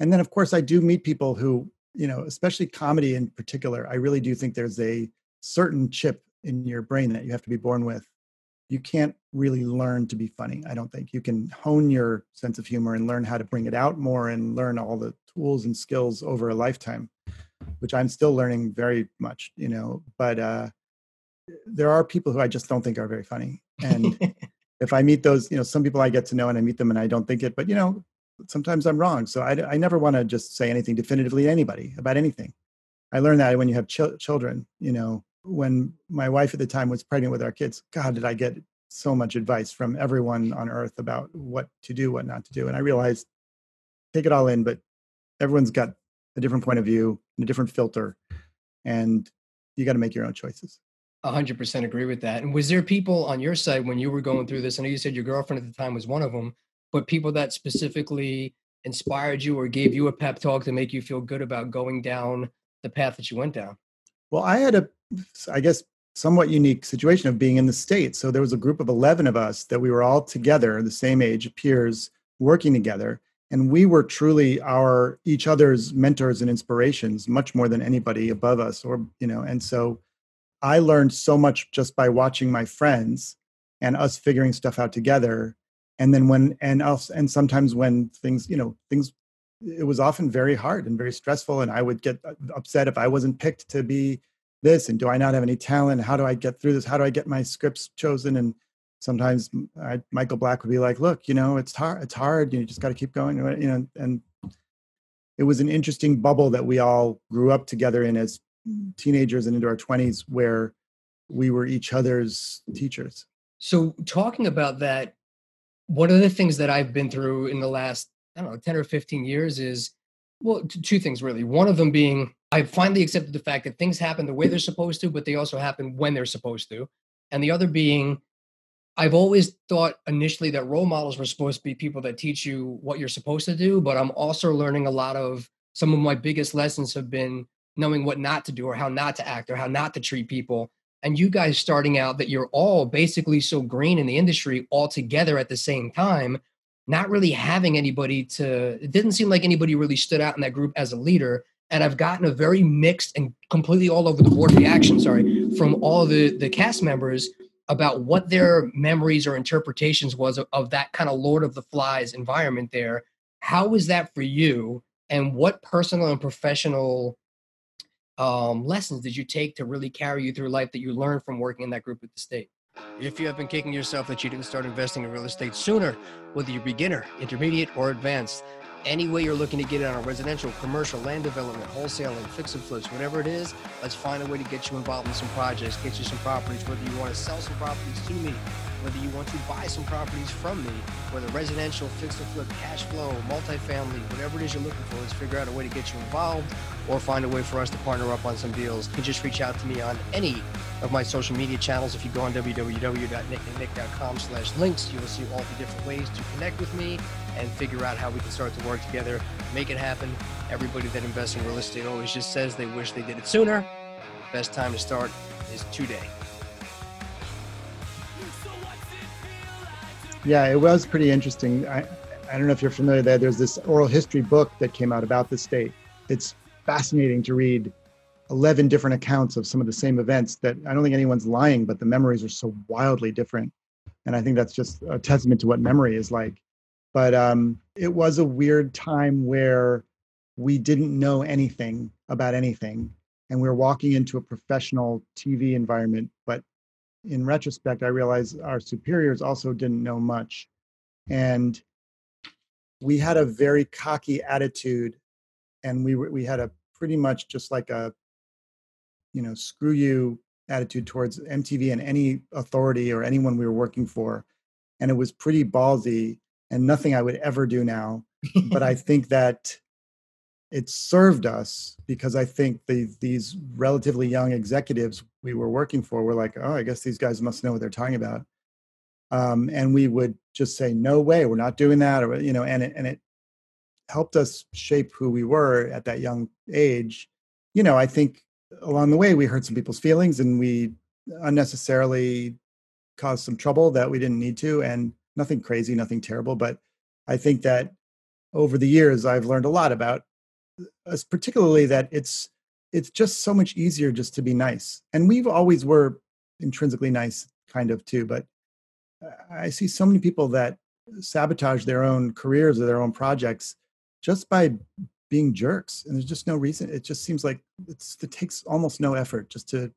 and then of course i do meet people who you know especially comedy in particular i really do think there's a certain chip in your brain that you have to be born with you can't really learn to be funny. I don't think you can hone your sense of humor and learn how to bring it out more and learn all the tools and skills over a lifetime, which I'm still learning very much, you know. But uh, there are people who I just don't think are very funny. And (laughs) if I meet those, you know, some people I get to know and I meet them and I don't think it, but you know, sometimes I'm wrong. So I, I never want to just say anything definitively to anybody about anything. I learned that when you have ch- children, you know, when my wife at the time was pregnant with our kids, God, did I get so much advice from everyone on earth about what to do, what not to do. And I realized take it all in, but everyone's got a different point of view, and a different filter, and you got to make your own choices. 100% agree with that. And was there people on your side when you were going through this? I know you said your girlfriend at the time was one of them, but people that specifically inspired you or gave you a pep talk to make you feel good about going down the path that you went down? Well, I had a, I guess, somewhat unique situation of being in the States. So there was a group of 11 of us that we were all together, the same age, peers, working together. And we were truly our each other's mentors and inspirations, much more than anybody above us, or, you know, and so I learned so much just by watching my friends and us figuring stuff out together. And then when, and else, and sometimes when things, you know, things it was often very hard and very stressful and i would get uh, upset if i wasn't picked to be this and do i not have any talent? How do i get through this? How do i get my scripts chosen? And sometimes I, michael black would be like look you know it's hard it's hard you just got to keep going you know and it was an interesting bubble that we all grew up together in as teenagers and into our 20s where we were each other's teachers. So talking about that one of the things that i've been through in the last I don't know, 10 or 15 years is, well, t- two things really. One of them being, I finally accepted the fact that things happen the way they're supposed to, but they also happen when they're supposed to. And the other being, I've always thought initially that role models were supposed to be people that teach you what you're supposed to do, but I'm also learning a lot of some of my biggest lessons have been knowing what not to do or how not to act or how not to treat people. And you guys starting out that you're all basically so green in the industry all together at the same time not really having anybody to it didn't seem like anybody really stood out in that group as a leader. And i've gotten a very mixed and completely all over the board reaction sorry from all the the cast members about what their memories or interpretations was of, of that kind of lord of the flies environment there. How was that for you? And what personal and professional um, lessons did you take to really carry you through life that you learned from working in that group at the state if you have been kicking yourself that you didn't start investing in real estate sooner, whether you're beginner, intermediate, or advanced, any way you're looking to get it on a residential, commercial, land development, wholesaling, fix and flips, whatever it is, let's find a way to get you involved in some projects, get you some properties, whether you want to sell some properties to me, whether you want to buy some properties from me, whether residential, fix and flip, cash flow, multifamily, whatever it is you're looking for, let's figure out a way to get you involved or find a way for us to partner up on some deals. You can just reach out to me on any of my social media channels. If you go on www.nickandnick.com slash links, you will see all the different ways to connect with me and figure out how we can start to work together, make it happen. Everybody that invests in real estate always just says they wish they did it sooner. Best time to start is today. Yeah, it was pretty interesting. I, I don't know if you're familiar there. There's this oral history book that came out about the state. It's fascinating to read 11 different accounts of some of the same events that I don't think anyone's lying, but the memories are so wildly different. And I think that's just a testament to what memory is like. But um, it was a weird time where we didn't know anything about anything. And we were walking into a professional TV environment. But in retrospect, I realized our superiors also didn't know much. And we had a very cocky attitude and we we had a pretty much just like a you know screw you attitude towards MTV and any authority or anyone we were working for and it was pretty ballsy and nothing I would ever do now but I (laughs) think that it served us because I think the, these relatively young executives we were working for were like, oh, I guess these guys must know what they're talking about. Um, and we would just say, no way, we're not doing that, or you know, and it, and it helped us shape who we were at that young age. You know, I think along the way we hurt some people's feelings and we unnecessarily caused some trouble that we didn't need to, and nothing crazy, nothing terrible. But I think that over the years I've learned a lot about uh, us, particularly that it's it's just so much easier just to be nice, and we've always were intrinsically nice, kind of too. But I see so many people that sabotage their own careers or their own projects just by being jerks and there's just no reason it just seems like it takes almost no effort just to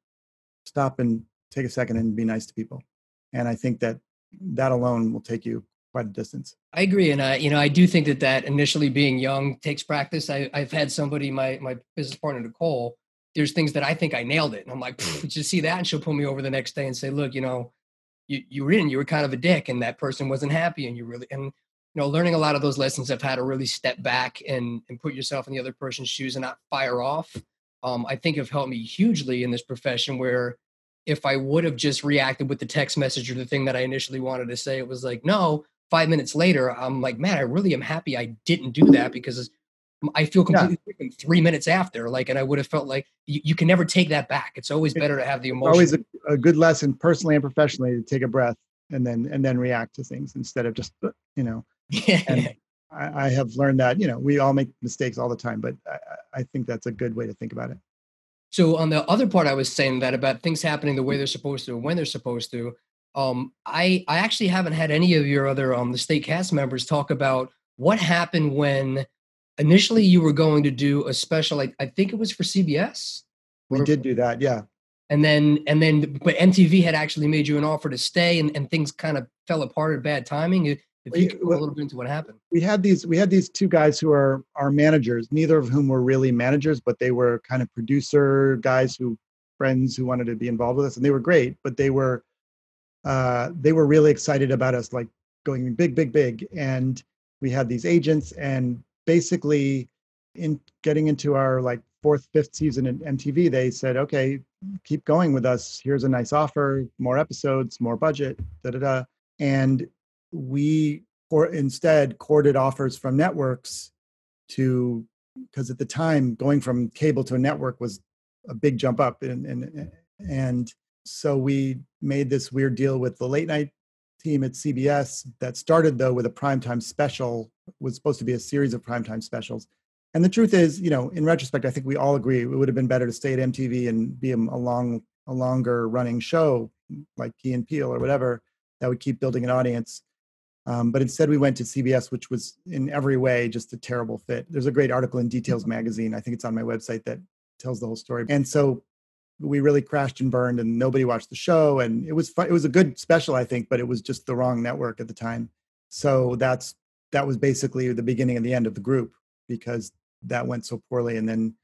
stop and take a second and be nice to people and i think that that alone will take you quite a distance. I agree, and I, you know, I do think that that initially being young takes practice. I, I've had somebody, my my business partner Nicole. There's things that I think I nailed it, and I'm like, did you see that? And she'll pull me over the next day and say, look, you know, you you were in, you were kind of a dick, and that person wasn't happy, and you really and you know, learning a lot of those lessons have had to really step back and and put yourself in the other person's shoes and not fire off. Um, I think have helped me hugely in this profession where if I would have just reacted with the text message or the thing that I initially wanted to say, it was like, no, five minutes later, I'm like, man, I really am happy I didn't do that because I feel completely yeah. different three minutes after. Like, and I would have felt like you, you can never take that back. It's always better to have the emotion. Always a, a, good lesson, personally and professionally, to take a breath and then and then react to things instead of just uh, you know. And I, I have learned that you know we all make mistakes all the time, but I, I think that's a good way to think about it. So on the other part, I was saying that about things happening the way they're supposed to and when they're supposed to. Um, I I actually haven't had any of your other um the state cast members talk about what happened when initially you were going to do a special. I, I think it was for CBS. We or, did do that, yeah. And then and then, but MTV had actually made you an offer to stay, and, and things kind of fell apart at bad timing. If you could go a little bit into what happened. We had these we had these two guys who are our managers, neither of whom were really managers, but they were kind of producer guys who friends who wanted to be involved with us and they were great, but they were uh, they were really excited about us like going big, big, big. And we had these agents and basically in getting into our like fourth, fifth season at MTV, they said, okay, keep going with us. Here's a nice offer, more episodes, more budget, da da da. And we or instead courted offers from networks to because at the time going from cable to a network was a big jump up and and and so we made this weird deal with the late night team at CBS that started though with a primetime special was supposed to be a series of primetime specials. And the truth is you know in retrospect i think we all agree it would have been better to stay at mtv and be a, long a longer running show like key and Peele or whatever that would keep building an audience um, but instead, we went to CBS, which was in every way just a terrible fit. There's a great article in Details mm-hmm. magazine. I think it's on my website that tells the whole story. And so we really crashed and burned, and nobody watched the show. And it was fun. it was a good special, I think, but it was just the wrong network at the time. So that's that was basically the beginning and the end of the group because that went so poorly. And then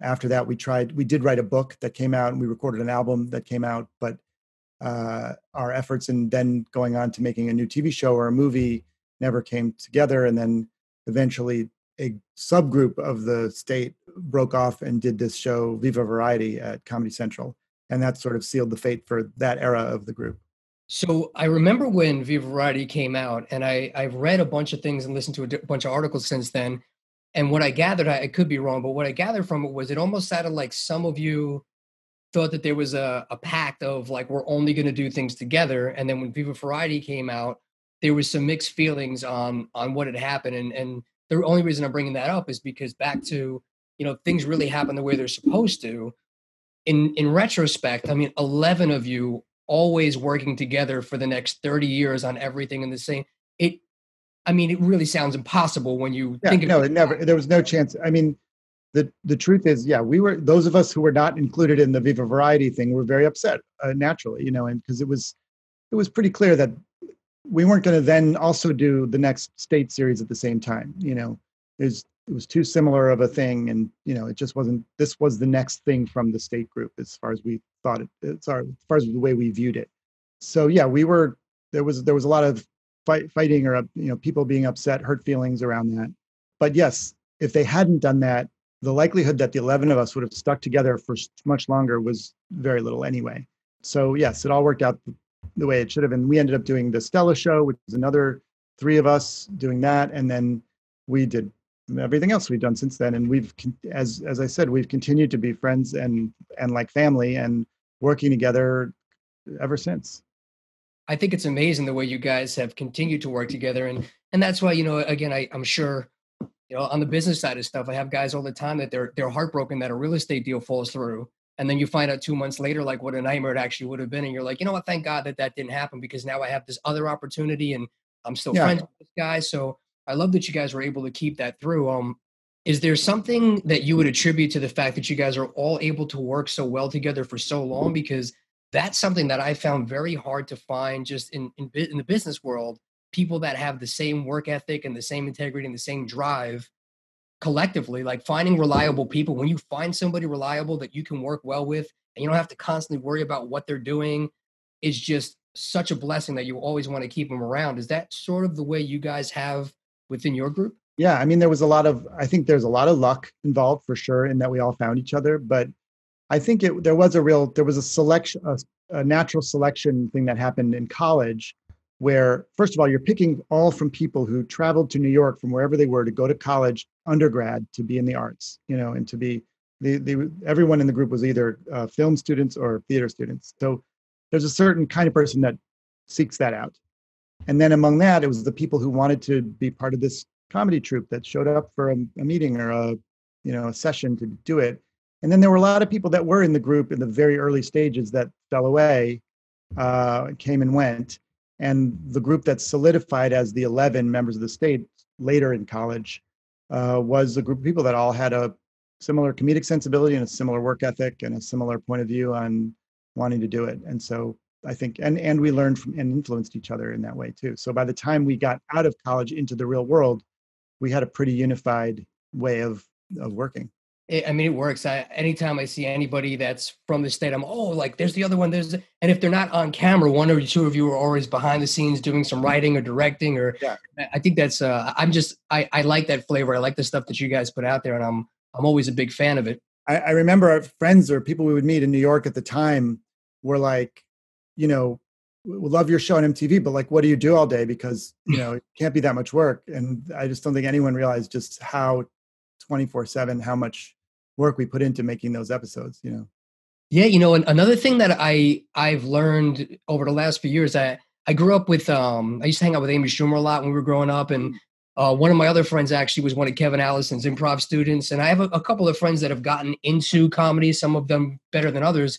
after that, we tried. We did write a book that came out, and we recorded an album that came out, but uh, our efforts and then going on to making a new TV show or a movie never came together. And then eventually a subgroup of the state broke off and did this show Viva Variety at Comedy Central. And that sort of sealed the fate for that era of the group. So I remember when Viva Variety came out, and I, I've read a bunch of things and listened to a bunch of articles since then. And what I gathered, I, I could be wrong, but what I gathered from it was it almost sounded like some of you thought that there was a, a pact of like we're only going to do things together and then when viva variety came out there was some mixed feelings on on what had happened and and the only reason i'm bringing that up is because back to you know things really happen the way they're supposed to. In in retrospect i mean 11 of you always working together for the next 30 years on everything in the same it i mean it really sounds impossible when you yeah, think no it never there was no chance i mean the the truth is, yeah, we were those of us who were not included in the Viva Variety thing were very upset uh, naturally, you know, and because it was it was pretty clear that we weren't going to then also do the next state series at the same time. You know, there's it was too similar of a thing, and you know, it just wasn't. This was the next thing from the state group as far as we thought it. Far, as far as the way we viewed it. So yeah, we were there was there was a lot of fight, fighting or you know people being upset, hurt feelings around that. But yes, if they hadn't done that, the likelihood that the 11 of us would have stuck together for much longer was very little anyway. So, yes, it all worked out the way it should have. And we ended up doing the Stella show, which was another three of us doing that. And then we did everything else we've done since then. And we've, as, as I said, we've continued to be friends and, and like family and working together ever since. I think it's amazing the way you guys have continued to work together. And, and that's why, you know, again, I, I'm sure you know, on the business side of stuff, I have guys all the time that they're they're heartbroken that a real estate deal falls through, and then you find out two months later like what a nightmare it actually would have been, and you're like, you know what, thank God that that didn't happen because now I have this other opportunity, and I'm still yeah. friends with this guy. So I love that you guys were able to keep that through. Um, is there something that you would attribute to the fact that you guys are all able to work so well together for so long? Because that's something that I found very hard to find just in in, in the business world people that have the same work ethic and the same integrity and the same drive collectively like finding reliable people. When you find somebody reliable that you can work well with and you don't have to constantly worry about what they're doing is just such a blessing that you always want to keep them around. Is that sort of the way you guys have within your group? Yeah i mean there was a lot of i think there's a lot of luck involved for sure in that we all found each other but i think it there was a real there was a selection a, a natural selection thing that happened in college where first of all you're picking all from people who traveled to new york from wherever they were to go to college undergrad to be in the arts you know and to be the, the everyone in the group was either uh, film students or theater students. So there's a certain kind of person that seeks that out. And then among that it was the people who wanted to be part of this comedy troupe that showed up for a, a meeting or a you know a session to do it. And then there were a lot of people that were in the group in the very early stages that fell away uh, came and went and the group that solidified as the 11 members of the state later in college uh, was a group of people that all had a similar comedic sensibility and a similar work ethic and a similar point of view on wanting to do it. And so i think and and we learned from and influenced each other in that way too. So by the time we got out of college into the real world we had a pretty unified way of of working I mean, it works. I, anytime I see anybody that's from the state, I'm oh, like there's the other one. There's and if they're not on camera, one or two of you are always behind the scenes doing some writing or directing. Or yeah. I think that's. Uh, I'm just I, I like that flavor. I like the stuff that you guys put out there, and I'm I'm always a big fan of it. I, I remember our friends or people we would meet in New York at the time were like, you know, we love your show on MTV, but like, what do you do all day? Because you know, it can't be that much work. And I just don't think anyone realized just how 24 seven, how much work we put into making those episodes you know? Yeah you know another thing that i i've learned over the last few years i i grew up with um i used to hang out with amy schumer a lot when we were growing up and uh, one of my other friends actually was one of kevin allison's improv students and i have a, a couple of friends that have gotten into comedy some of them better than others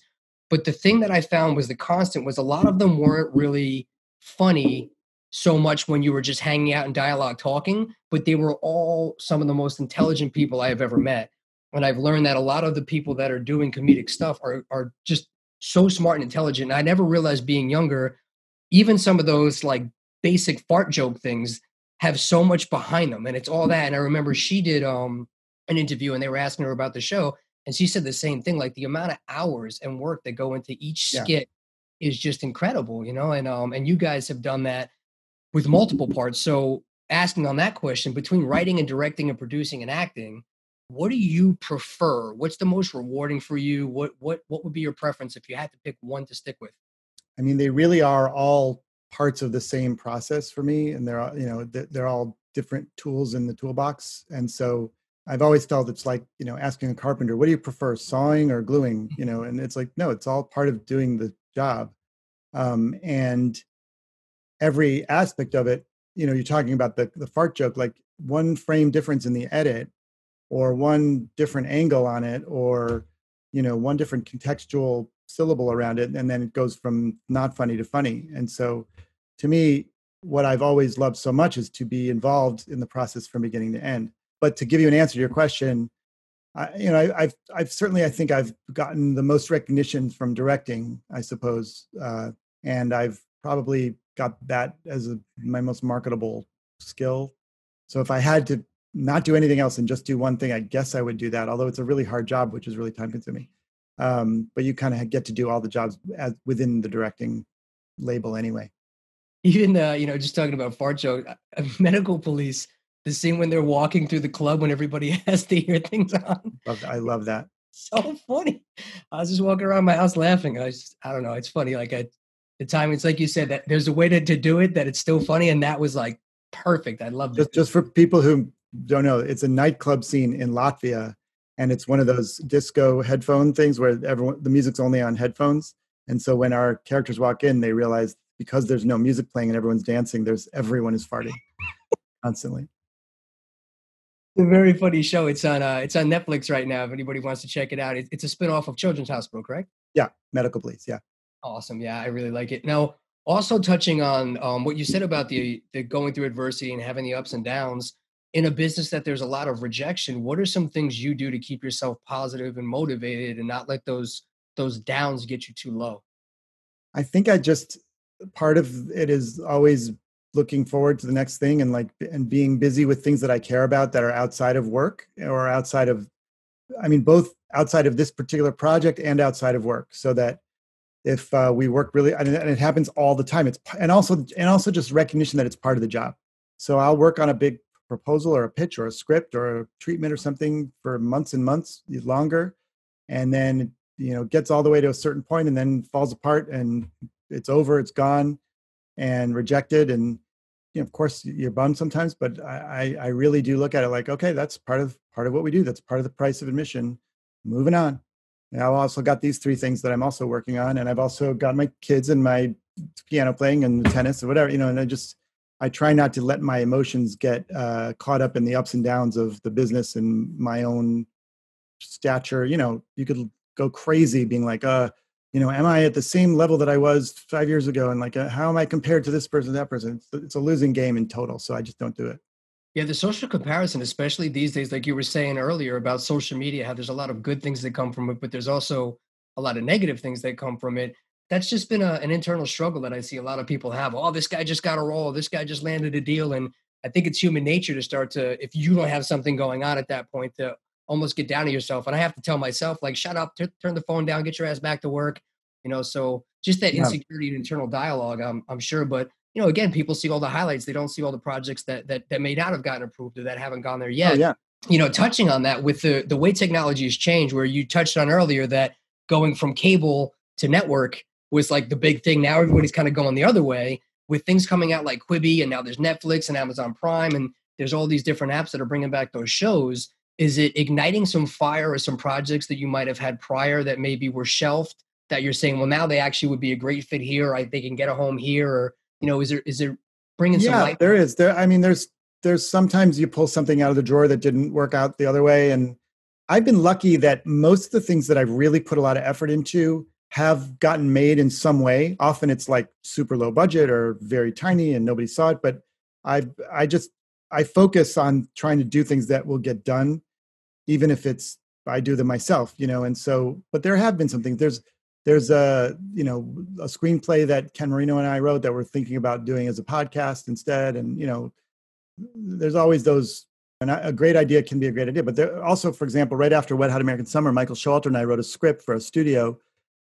but the thing that i found was the constant was a lot of them weren't really funny so much when you were just hanging out in dialogue talking but they were all some of the most intelligent people i have ever met and I've learned that a lot of the people that are doing comedic stuff are are just so smart and intelligent. And I never realized being younger, even some of those like basic fart joke things have so much behind them, and it's all that. And I remember she did um an interview, and they were asking her about the show, and she said the same thing. Like the amount of hours and work that go into each skit yeah. is just incredible, you know. And um and you guys have done that with multiple parts. So asking on that question between writing and directing and producing and acting what do you prefer? What's the most rewarding for you? What what what would be your preference if you had to pick one to stick with? I mean, they really are all parts of the same process for me, and they're you know they're all different tools in the toolbox. And so I've always felt it's like you know asking a carpenter, what do you prefer, sawing or gluing? You know, (laughs) and it's like no, it's all part of doing the job. Um, and every aspect of it, you know, you're talking about the the fart joke, like one frame difference in the edit or one different angle on it or you know one different contextual syllable around it and then it goes from not funny to funny. And so to me what i've always loved so much is to be involved in the process from beginning to end. But to give you an answer to your question I, you know I, have I've certainly I think I've gotten the most recognition from directing I suppose uh, and I've probably got that as a, my most marketable skill. So if I had to not do anything else and just do one thing, I guess I would do that. Although it's a really hard job, which is really time consuming. Um, but you kind of get to do all the jobs as within the directing label anyway. Even uh, you know, just talking about fart joke, uh, (laughs) medical police. The scene when they're walking through the club when everybody (laughs) has to hear things on. (laughs) I love that. So funny. I was just walking around my house laughing. I was, I don't know, it's funny. Like at the time, it's like you said that there's a way to, to do it that it's still funny, and that was like perfect. I love just, just for people who don't know, it's a nightclub scene in Latvia, and it's one of those disco headphone things where everyone the music's only on headphones. And so when our characters walk in, they realize because there's no music playing and everyone's dancing, there's everyone is farting (laughs) constantly. It's a very funny show. It's on uh, it's on Netflix right now. If anybody wants to check it out, it, it's a spinoff of Children's Hospital, correct? Yeah, Medical Police. Yeah. Awesome. Yeah, I really like it. Now, also touching on um, what you said about the the going through adversity and having the ups and downs in a business that there's a lot of rejection what are some things you do to keep yourself positive and motivated and not let those those downs get you too low? I think i just part of it is always looking forward to the next thing and like and being busy with things that I care about that are outside of work or outside of I mean both outside of this particular project and outside of work so that if uh, we work really and it happens all the time it's and also and also just recognition that it's part of the job. So I'll work on a big proposal or a pitch or a script or a treatment or something for months and months longer and then you know gets all the way to a certain point and then falls apart and it's over it's gone and rejected and you know, of course you're bummed sometimes but I, I really do look at it like okay that's part of part of what we do that's part of the price of admission moving on. And i've also got these three things that i'm also working on and i've also got my kids and my piano playing and tennis or whatever you know and i just i try not to let my emotions get uh, caught up in the ups and downs of the business and my own stature you know you could go crazy being like uh you know, am I at the same level that I was five years ago? And like, uh, how am I compared to this person, that person? It's, it's, a losing game in total. So I just don't do it. Yeah, the social comparison, especially these days, like you were saying earlier about social media, how there's a lot of good things that come from it, but there's also a lot of negative things that come from it. That's just been a, an internal struggle that I see a lot of people have. Oh, this guy just got a role. This guy just landed a deal. And I think it's human nature to start to, if you don't have something going on at that point, to almost get down to yourself. And I have to tell myself, like, shut up, t- turn the phone down, get your ass back to work. You know, so just that insecurity yeah. and internal dialogue, I'm, I'm sure. But you know, again, people see all the highlights; they don't see all the projects that that that may not have gotten approved or that haven't gone there oh, yet. Oh, yeah. You know, touching on that with the the way technology has changed, where you touched on earlier that going from cable to network was like the big thing. Now everybody's kind of going the other way with things coming out like Quibi, and now there's Netflix and Amazon Prime, and there's all these different apps that are bringing back those shows. Is it igniting some fire or some projects that you might have had prior that maybe were shelved that you're saying well now they actually would be a great fit here. Or they can get a home here or you know is there is there bringing yeah, some light? there is. There i mean there's there's sometimes you pull something out of the drawer that didn't work out the other way and i've been lucky that most of the things that i've really put a lot of effort into have gotten made in some way often it's like super low budget or very tiny and nobody saw it but i i just i focus on trying to do things that will get done even if it's I do them myself, you know. And so, but there have been some things. There's there's a you know a screenplay that Ken Marino and I wrote that we're thinking about doing as a podcast instead. And you know, there's always those. And a great idea can be a great idea, but there also, for example, right after Wet Hot American Summer, Michael Showalter and I wrote a script for a studio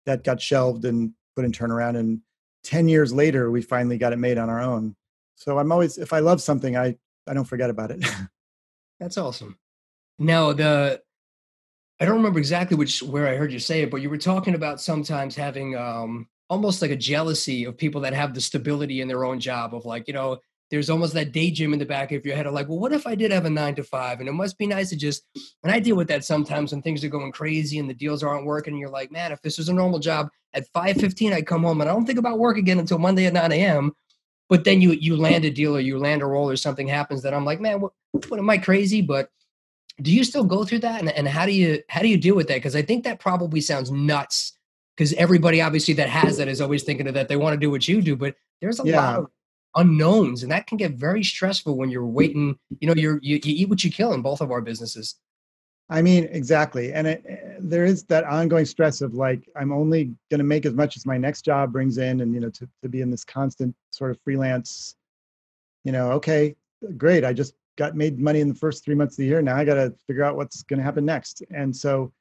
that got shelved and put in turnaround. And ten years later, we finally got it made on our own. So I'm always, if I love something, I I don't forget about it. (laughs) That's awesome. Now the I don't remember exactly which where I heard you say it, but you were talking about sometimes having um almost like a jealousy of people that have the stability in their own job of like, you know, there's almost that daydream in the back of your head of like, well, what if I did have a nine to five? And it must be nice to just and I deal with that sometimes when things are going crazy and the deals aren't working, and you're like, man, if this was a normal job at 5:15, I'd come home and I don't think about work again until Monday at 9 a.m. But then you you land a deal or you land a role or something happens that I'm like, man, what, what am I crazy? But do you still go through that and, and how do you how do you deal with that because i think that probably sounds nuts because everybody obviously that has that is always thinking of that they want to do what you do but there's a yeah. lot of unknowns and that can get very stressful when you're waiting you know you're you, you eat what you kill in both of our businesses i mean exactly and it, there is that ongoing stress of like i'm only going to make as much as my next job brings in and you know to, to be in this constant sort of freelance you know okay great i just got made money in the first three months of the year. Now I got to figure out what's going to happen next. And so,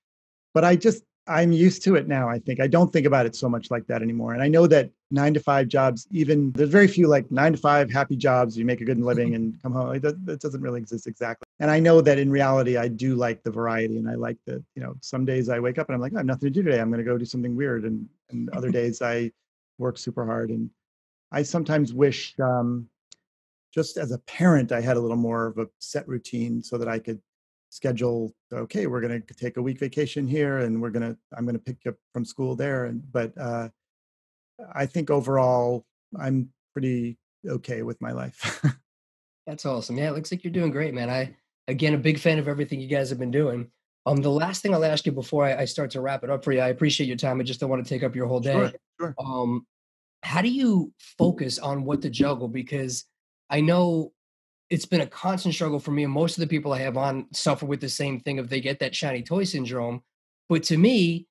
but I just, I'm used to it now. I think I don't think about it so much like that anymore. And I know that nine to five jobs, even there's very few like nine to five happy jobs. You make a good living mm-hmm. and come home. That, that doesn't really exist exactly. And I know that in reality, I do like the variety and I like that, you know, some days I wake up and I'm like, I have nothing to do today. I'm going to go do something weird. And, and (laughs) other days I work super hard. And I sometimes wish, um, just as a parent, I had a little more of a set routine so that I could schedule. Okay, we're going to take a week vacation here, and we're going to I'm going to pick up from school there. And but uh, I think overall, I'm pretty okay with my life. (laughs) That's awesome. Yeah, it looks like you're doing great, man. I again a big fan of everything you guys have been doing. Um, the last thing I'll ask you before I, I start to wrap it up for you, I appreciate your time. I just don't want to take up your whole day. Sure, sure. Um, how do you focus on what to juggle? Because I know it's been a constant struggle for me, and most of the people I have on suffer with the same thing if they get that shiny toy syndrome. But to me,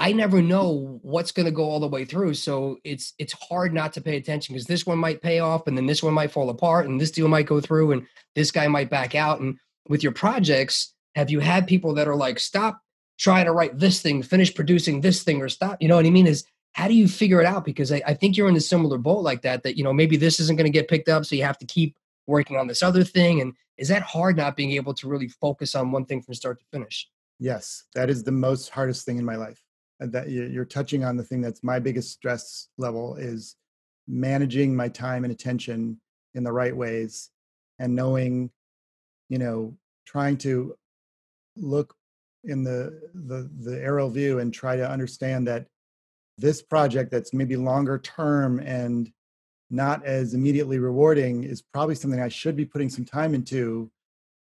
I never know what's going to go all the way through. So it's it's hard not to pay attention because this one might pay off, and then this one might fall apart, and this deal might go through, and this guy might back out. And with your projects, have you had people that are like, stop trying to write this thing, finish producing this thing, or stop? You know what I mean? Is how do you figure it out? Because I, I think you're in a similar boat like that. That you know maybe this isn't going to get picked up, so you have to keep working on this other thing. And is that hard not being able to really focus on one thing from start to finish? Yes, that is the most hardest thing in my life that you're touching on the thing that's my biggest stress level is managing my time and attention in the right ways and knowing you know trying to look in the the the aerial view and try to understand that this project that's maybe longer term and not as immediately rewarding is probably something I should be putting some time into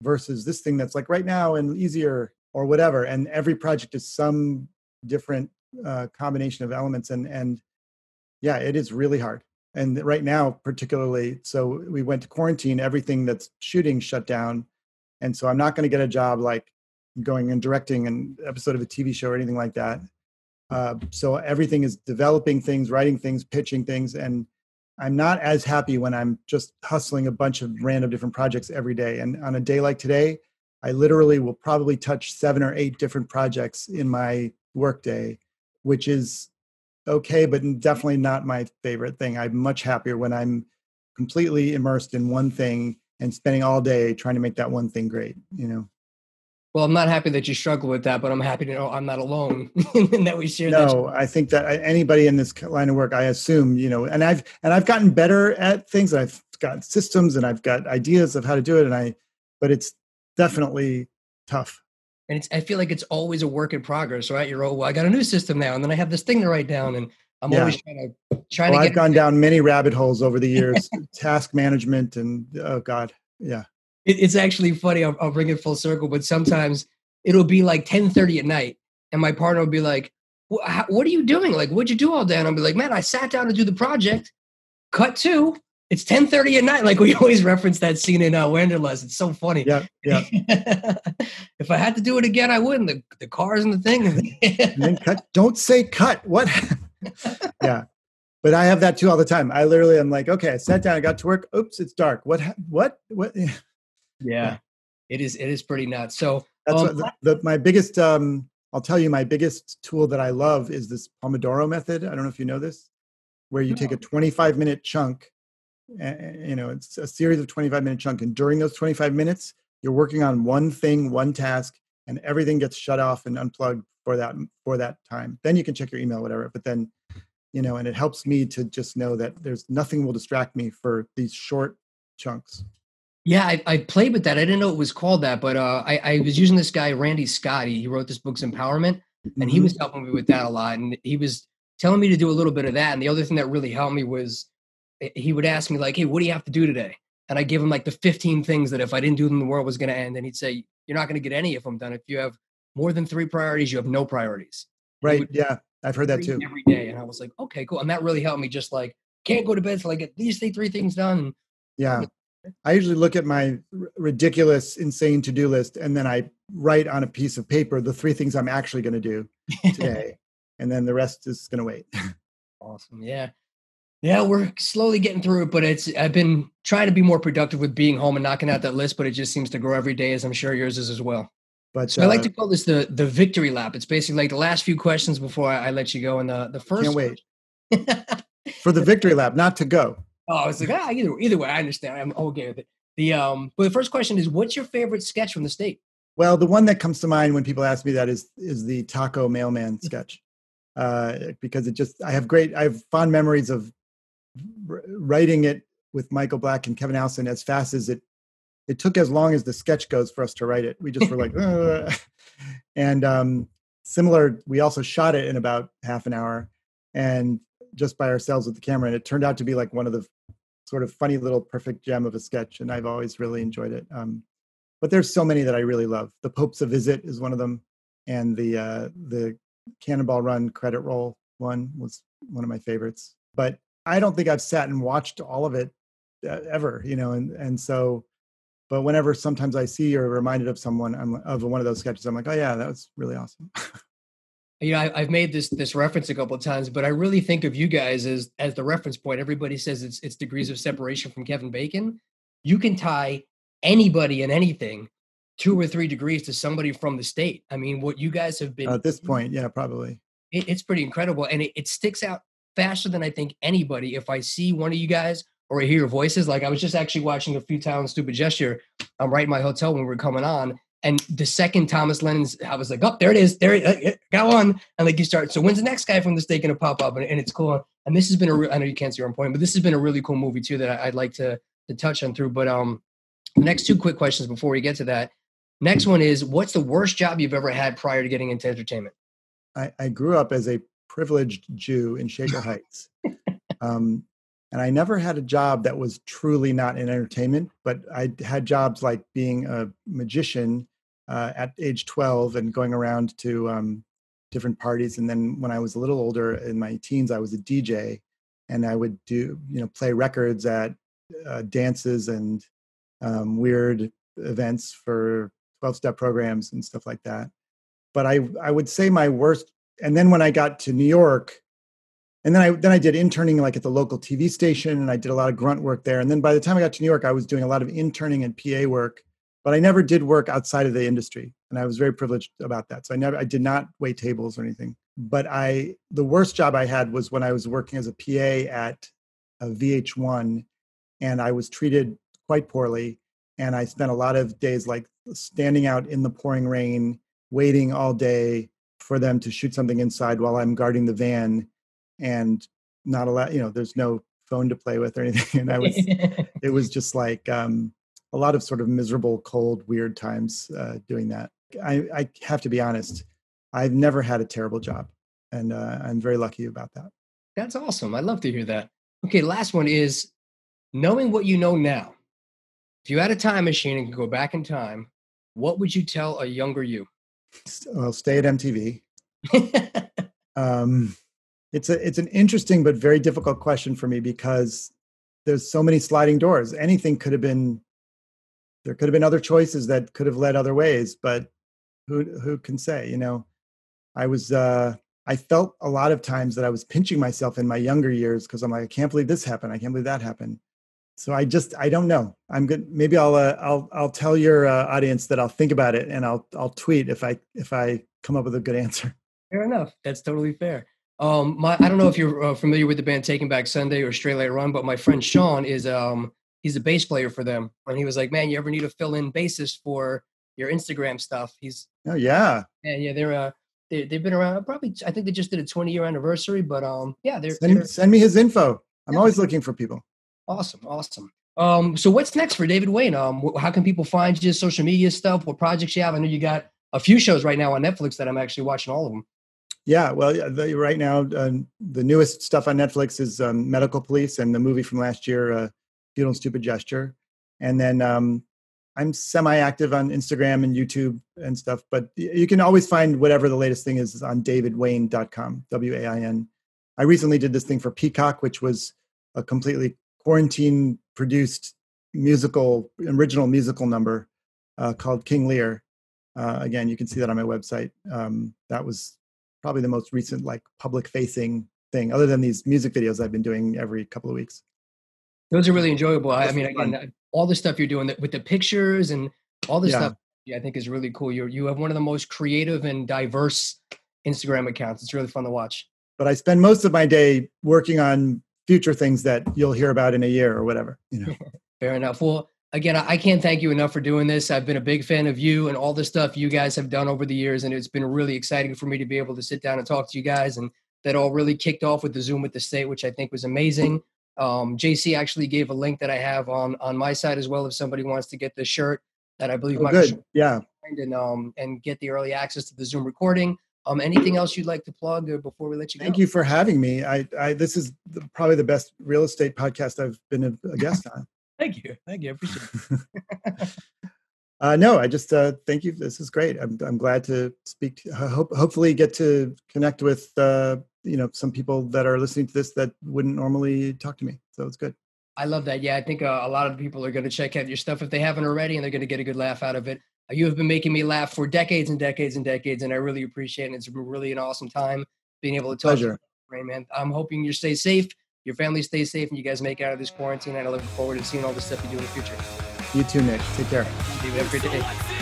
versus this thing that's like right now and easier or whatever and every project is some different uh, combination of elements and and yeah it is really hard. And right now particularly so we went to quarantine everything that's shooting shut down and so i'm not going to get a job like going and directing an episode of a tv show or anything like that. Uh, so everything is developing things writing things pitching things and i'm not as happy when i'm just hustling a bunch of random different projects every day. And on a day like today i literally will probably touch seven or eight different projects in my workday which is okay, but definitely not my favorite thing. I'm much happier when I'm completely immersed in one thing and spending all day trying to make that one thing great, you know. Well, I'm not happy that you struggle with that, but I'm happy to know I'm not alone (laughs) and that we share no, that. I think that anybody in this line of work, I assume, you know, and I've and I've gotten better at things. I've got systems and I've got ideas of how to do it, and I, but it's definitely tough and it's I feel like it's always a work in progress, right? You're oh, well, I got a new system now, and then I have this thing to write down, and I'm yeah. always trying to trying well, to. I've gone down many rabbit holes over the years, (laughs) task management, and oh god, yeah. It, it's actually funny. I'll, I'll bring it full circle, but sometimes it'll be like 10:30 at night, and my partner will be like, "What are you doing? Like, what'd you do all day?" And I'll be like, "Man, I sat down to do the project." Cut to it's 10:30 at night. Like we (laughs) always reference that scene in uh, Wanderlust. It's so funny. Yeah, yeah. (laughs) if I had to do it again, I would. The the cars and the thing. (laughs) and then cut. Don't say cut. What? yeah, but I have that too all the time. I literally am like, okay, I sat down, I got to work. Oops, it's dark. What? What? What? Yeah, yeah. it is. It is pretty nuts. So that's um, what the, the, my biggest. um I'll tell you, my biggest tool that I love is this Pomodoro method. I don't know if you know this, where you no. take a 25 minute chunk you know it's a series of 25 minute chunk and during those 25 minutes you're working on one thing one task and everything gets shut off and unplugged for that for that time then you can check your email whatever but then you know and it helps me to just know that there's nothing will distract me for these short chunks yeah i, I played with that i didn't know it was called that but uh, I, I was using this guy randy Scotty. he, wrote this book's empowerment and he mm-hmm. was helping me with that a lot and he was telling me to do a little bit of that and the other thing that really helped me was Eh, he would ask me like, "Hey, what do you have to do today?" And I give him like the 15 things that if I didn't do them, the world was going to end. And he'd say, "You're not going to get any of them done. If you have more than three priorities, you have no priorities." Right. Yeah, I've heard that too. Every day, and I was like, "Okay, cool." And that really helped me. Just like, can't go to bed till I get these three things done. Yeah. I usually look at my ridiculous, insane to do list and then I write on a piece of paper the three things I'm actually going to do (laughs) today. and then the rest is going to wait. (laughs) awesome. Yeah. Yeah, we're slowly getting through it, but it's I've been trying to be more productive with being home and knocking out that list, but it just seems to grow every day, as I'm sure yours is as well. But so uh, I like uh to call this the the victory lap. It's basically like the last few questions before I, I let you go. And the the first can't wait for the (laughs) victory lap, not to go. Oh, I was like, ah, either either way, I understand. I'm okay with it. The um, but the first question is, what's your favorite sketch from the state? Well, the one that comes to mind when people ask me that is is the taco mailman (laughs) sketch, uh, because it just I have great I have fond memories of writing it with Michael Black and Kevin Allison as fast as it it took as long as the sketch goes for us to write it. We just were like, (laughs) and um, similar. We also shot it in about half an hour, and just by ourselves with the camera, and it turned out to be like one of the sort of funny little perfect gem of a sketch, and I've always really enjoyed it. Um, but there's so many that I really love. The Pope's a Visit is one of them, and the uh, the Cannonball Run credit roll one was one of my favorites. But I don't think I've sat and watched all of it uh, ever, you know, and and so, but whenever sometimes I see or reminded of someone I'm, of one of those sketches, I'm like, oh yeah, that was really awesome. (laughs) you know, I, have made this this reference a couple of times, but I really think of you guys as as the reference point. Everybody says it's it's degrees of separation from Kevin Bacon. You can tie anybody and anything two or three degrees to somebody from the state. I mean, what you guys have been at this point, yeah, probably. It, it's pretty incredible, and it, it sticks out faster than I think anybody. If I see one of you guys or I hear your voices, like I was just actually watching a Futile and Stupid Gesture. I'm right in my hotel when we are coming on, and the second Thomas Lennon's, I was like, oh, there it is. There, it, go on. And like you start, so when's the next guy from the state going to pop up? And, and, it's cool. And this has been a, re- I know you can't see your point, but this has been a really cool movie too that I, would like to, to touch on through. But um, next two quick questions before we get to that. Next one is, what's the worst job you've ever had prior to getting into entertainment? I, I grew up as a privileged Jew in Shaker Heights. (laughs) Um, and I never had a job that was truly not in entertainment, but I had jobs like being a magician uh, at age 12 and going around to um, different parties. And then when I was a little older in my teens, I was a DJ and I would do, you know, play records at uh, dances and um, weird events for 12 step programs and stuff like that. But I, I would say my worst, and then when I got to New York, and then I then I did interning like at the local TV station, and I did a lot of grunt work there. And then by the time I got to New York, I was doing a lot of interning and PA work, but I never did work outside of the industry, and I was very privileged about that. So I never I did not wait tables or anything. But I the worst job I had was when I was working as a PA at a VH1, and I was treated quite poorly, and I spent a lot of days like standing out in the pouring rain, waiting all day for them to shoot something inside while I'm guarding the van and not allowed you know there's no phone to play with or (laughs) anything. And i was (laughs) it was just like um, a lot of sort of miserable cold weird times uh, doing that. I, I have to be honest i've never had a terrible job and uh, i'm very lucky about that. That's awesome. I love to hear that. Okay last one is knowing what you know now if you had a time machine and could go back in time what would you tell a younger you well stay at mtv (laughs) um, it's a it's an interesting but very difficult question for me because there's so many sliding doors. Anything could have been there could have been other choices that could have led other ways, but who who can say, you know? I was uh I felt a lot of times that I was pinching myself in my younger years because I'm like, I can't believe this happened. I can't believe that happened. So I just I don't know. I'm good. Maybe I'll uh, I'll I'll tell your uh, audience that I'll think about it and I'll I'll tweet if I if I come up with a good answer. Fair enough. That's totally fair. Um, my I don't know if you're uh, familiar with the band Taking Back Sunday or Straylight Run, but my friend Sean is um he's a bass player for them, and he was like, "Man, you ever need a fill-in bassist for your Instagram stuff?" He's oh yeah, and yeah, they're uh they they've been around probably I think they just did a 20 year anniversary, but um yeah, they're send, they're, send me his info. I'm yeah. always looking for people. Awesome, awesome. Um, so what's next for David Wain? Um, how can people find you? Social media stuff? What projects you have? I know you got a few shows right now on Netflix that I'm actually watching all of them. Yeah, well, the, right now uh, the newest stuff on Netflix is um, Medical Police and the movie from last year, uh, Futile and Stupid Gesture, and then um, I'm semi-active on Instagram and YouTube and stuff. But you can always find whatever the latest thing is on DavidWain.com. W A I N. I recently did this thing for Peacock, which was a completely quarantine-produced musical, original musical number uh, called King Lear. Uh, again, you can see that on my website. Um, that was probably the most recent like public facing thing other than these music videos I've been doing every couple of weeks. Those are really enjoyable. I, I mean, again, all the stuff you're doing with the pictures and all this yeah. stuff, yeah, I think is really cool. You you have one of the most creative and diverse Instagram accounts. It's really fun to watch. But I spend most of my day working on future things that you'll hear about in a year or whatever. You know. (laughs) Fair enough. Well, again, I can't thank you enough for doing this. I've been a big fan of you and all the stuff you guys have done over the years, and it's been really exciting for me to be able to sit down and talk to you guys. And that all really kicked off with the Zoom with the state, which I think was amazing. Um, JC actually gave a link that I have on on my side as well. If somebody wants to get the shirt that I believe, oh, good, yeah, and um and get the early access to the Zoom recording. Um, anything else you'd like to plug before we let you go? Thank you for having me. I, I this is the, probably the best real estate podcast I've been a, a guest on. (laughs) Thank you. Thank you. I appreciate it. (laughs) uh, no, I just uh, thank you. This is great. I'm, I'm glad to speak. To, hope, hopefully, get to connect with uh, you know some people that are listening to this that wouldn't normally talk to me. So it's good. I love that. Yeah, I think uh, a lot of people are going to check out your stuff if they haven't already, and they're going to get a good laugh out of it. You have been making me laugh for decades and decades and decades, and I really appreciate it. It's been really an awesome time being able to talk Pleasure. to you, man. I'm hoping you stay safe, your family stays safe, and you guys make it out of this quarantine. And I look forward to seeing all the stuff you do in the future. You too, Nick. Take care. Have a great day.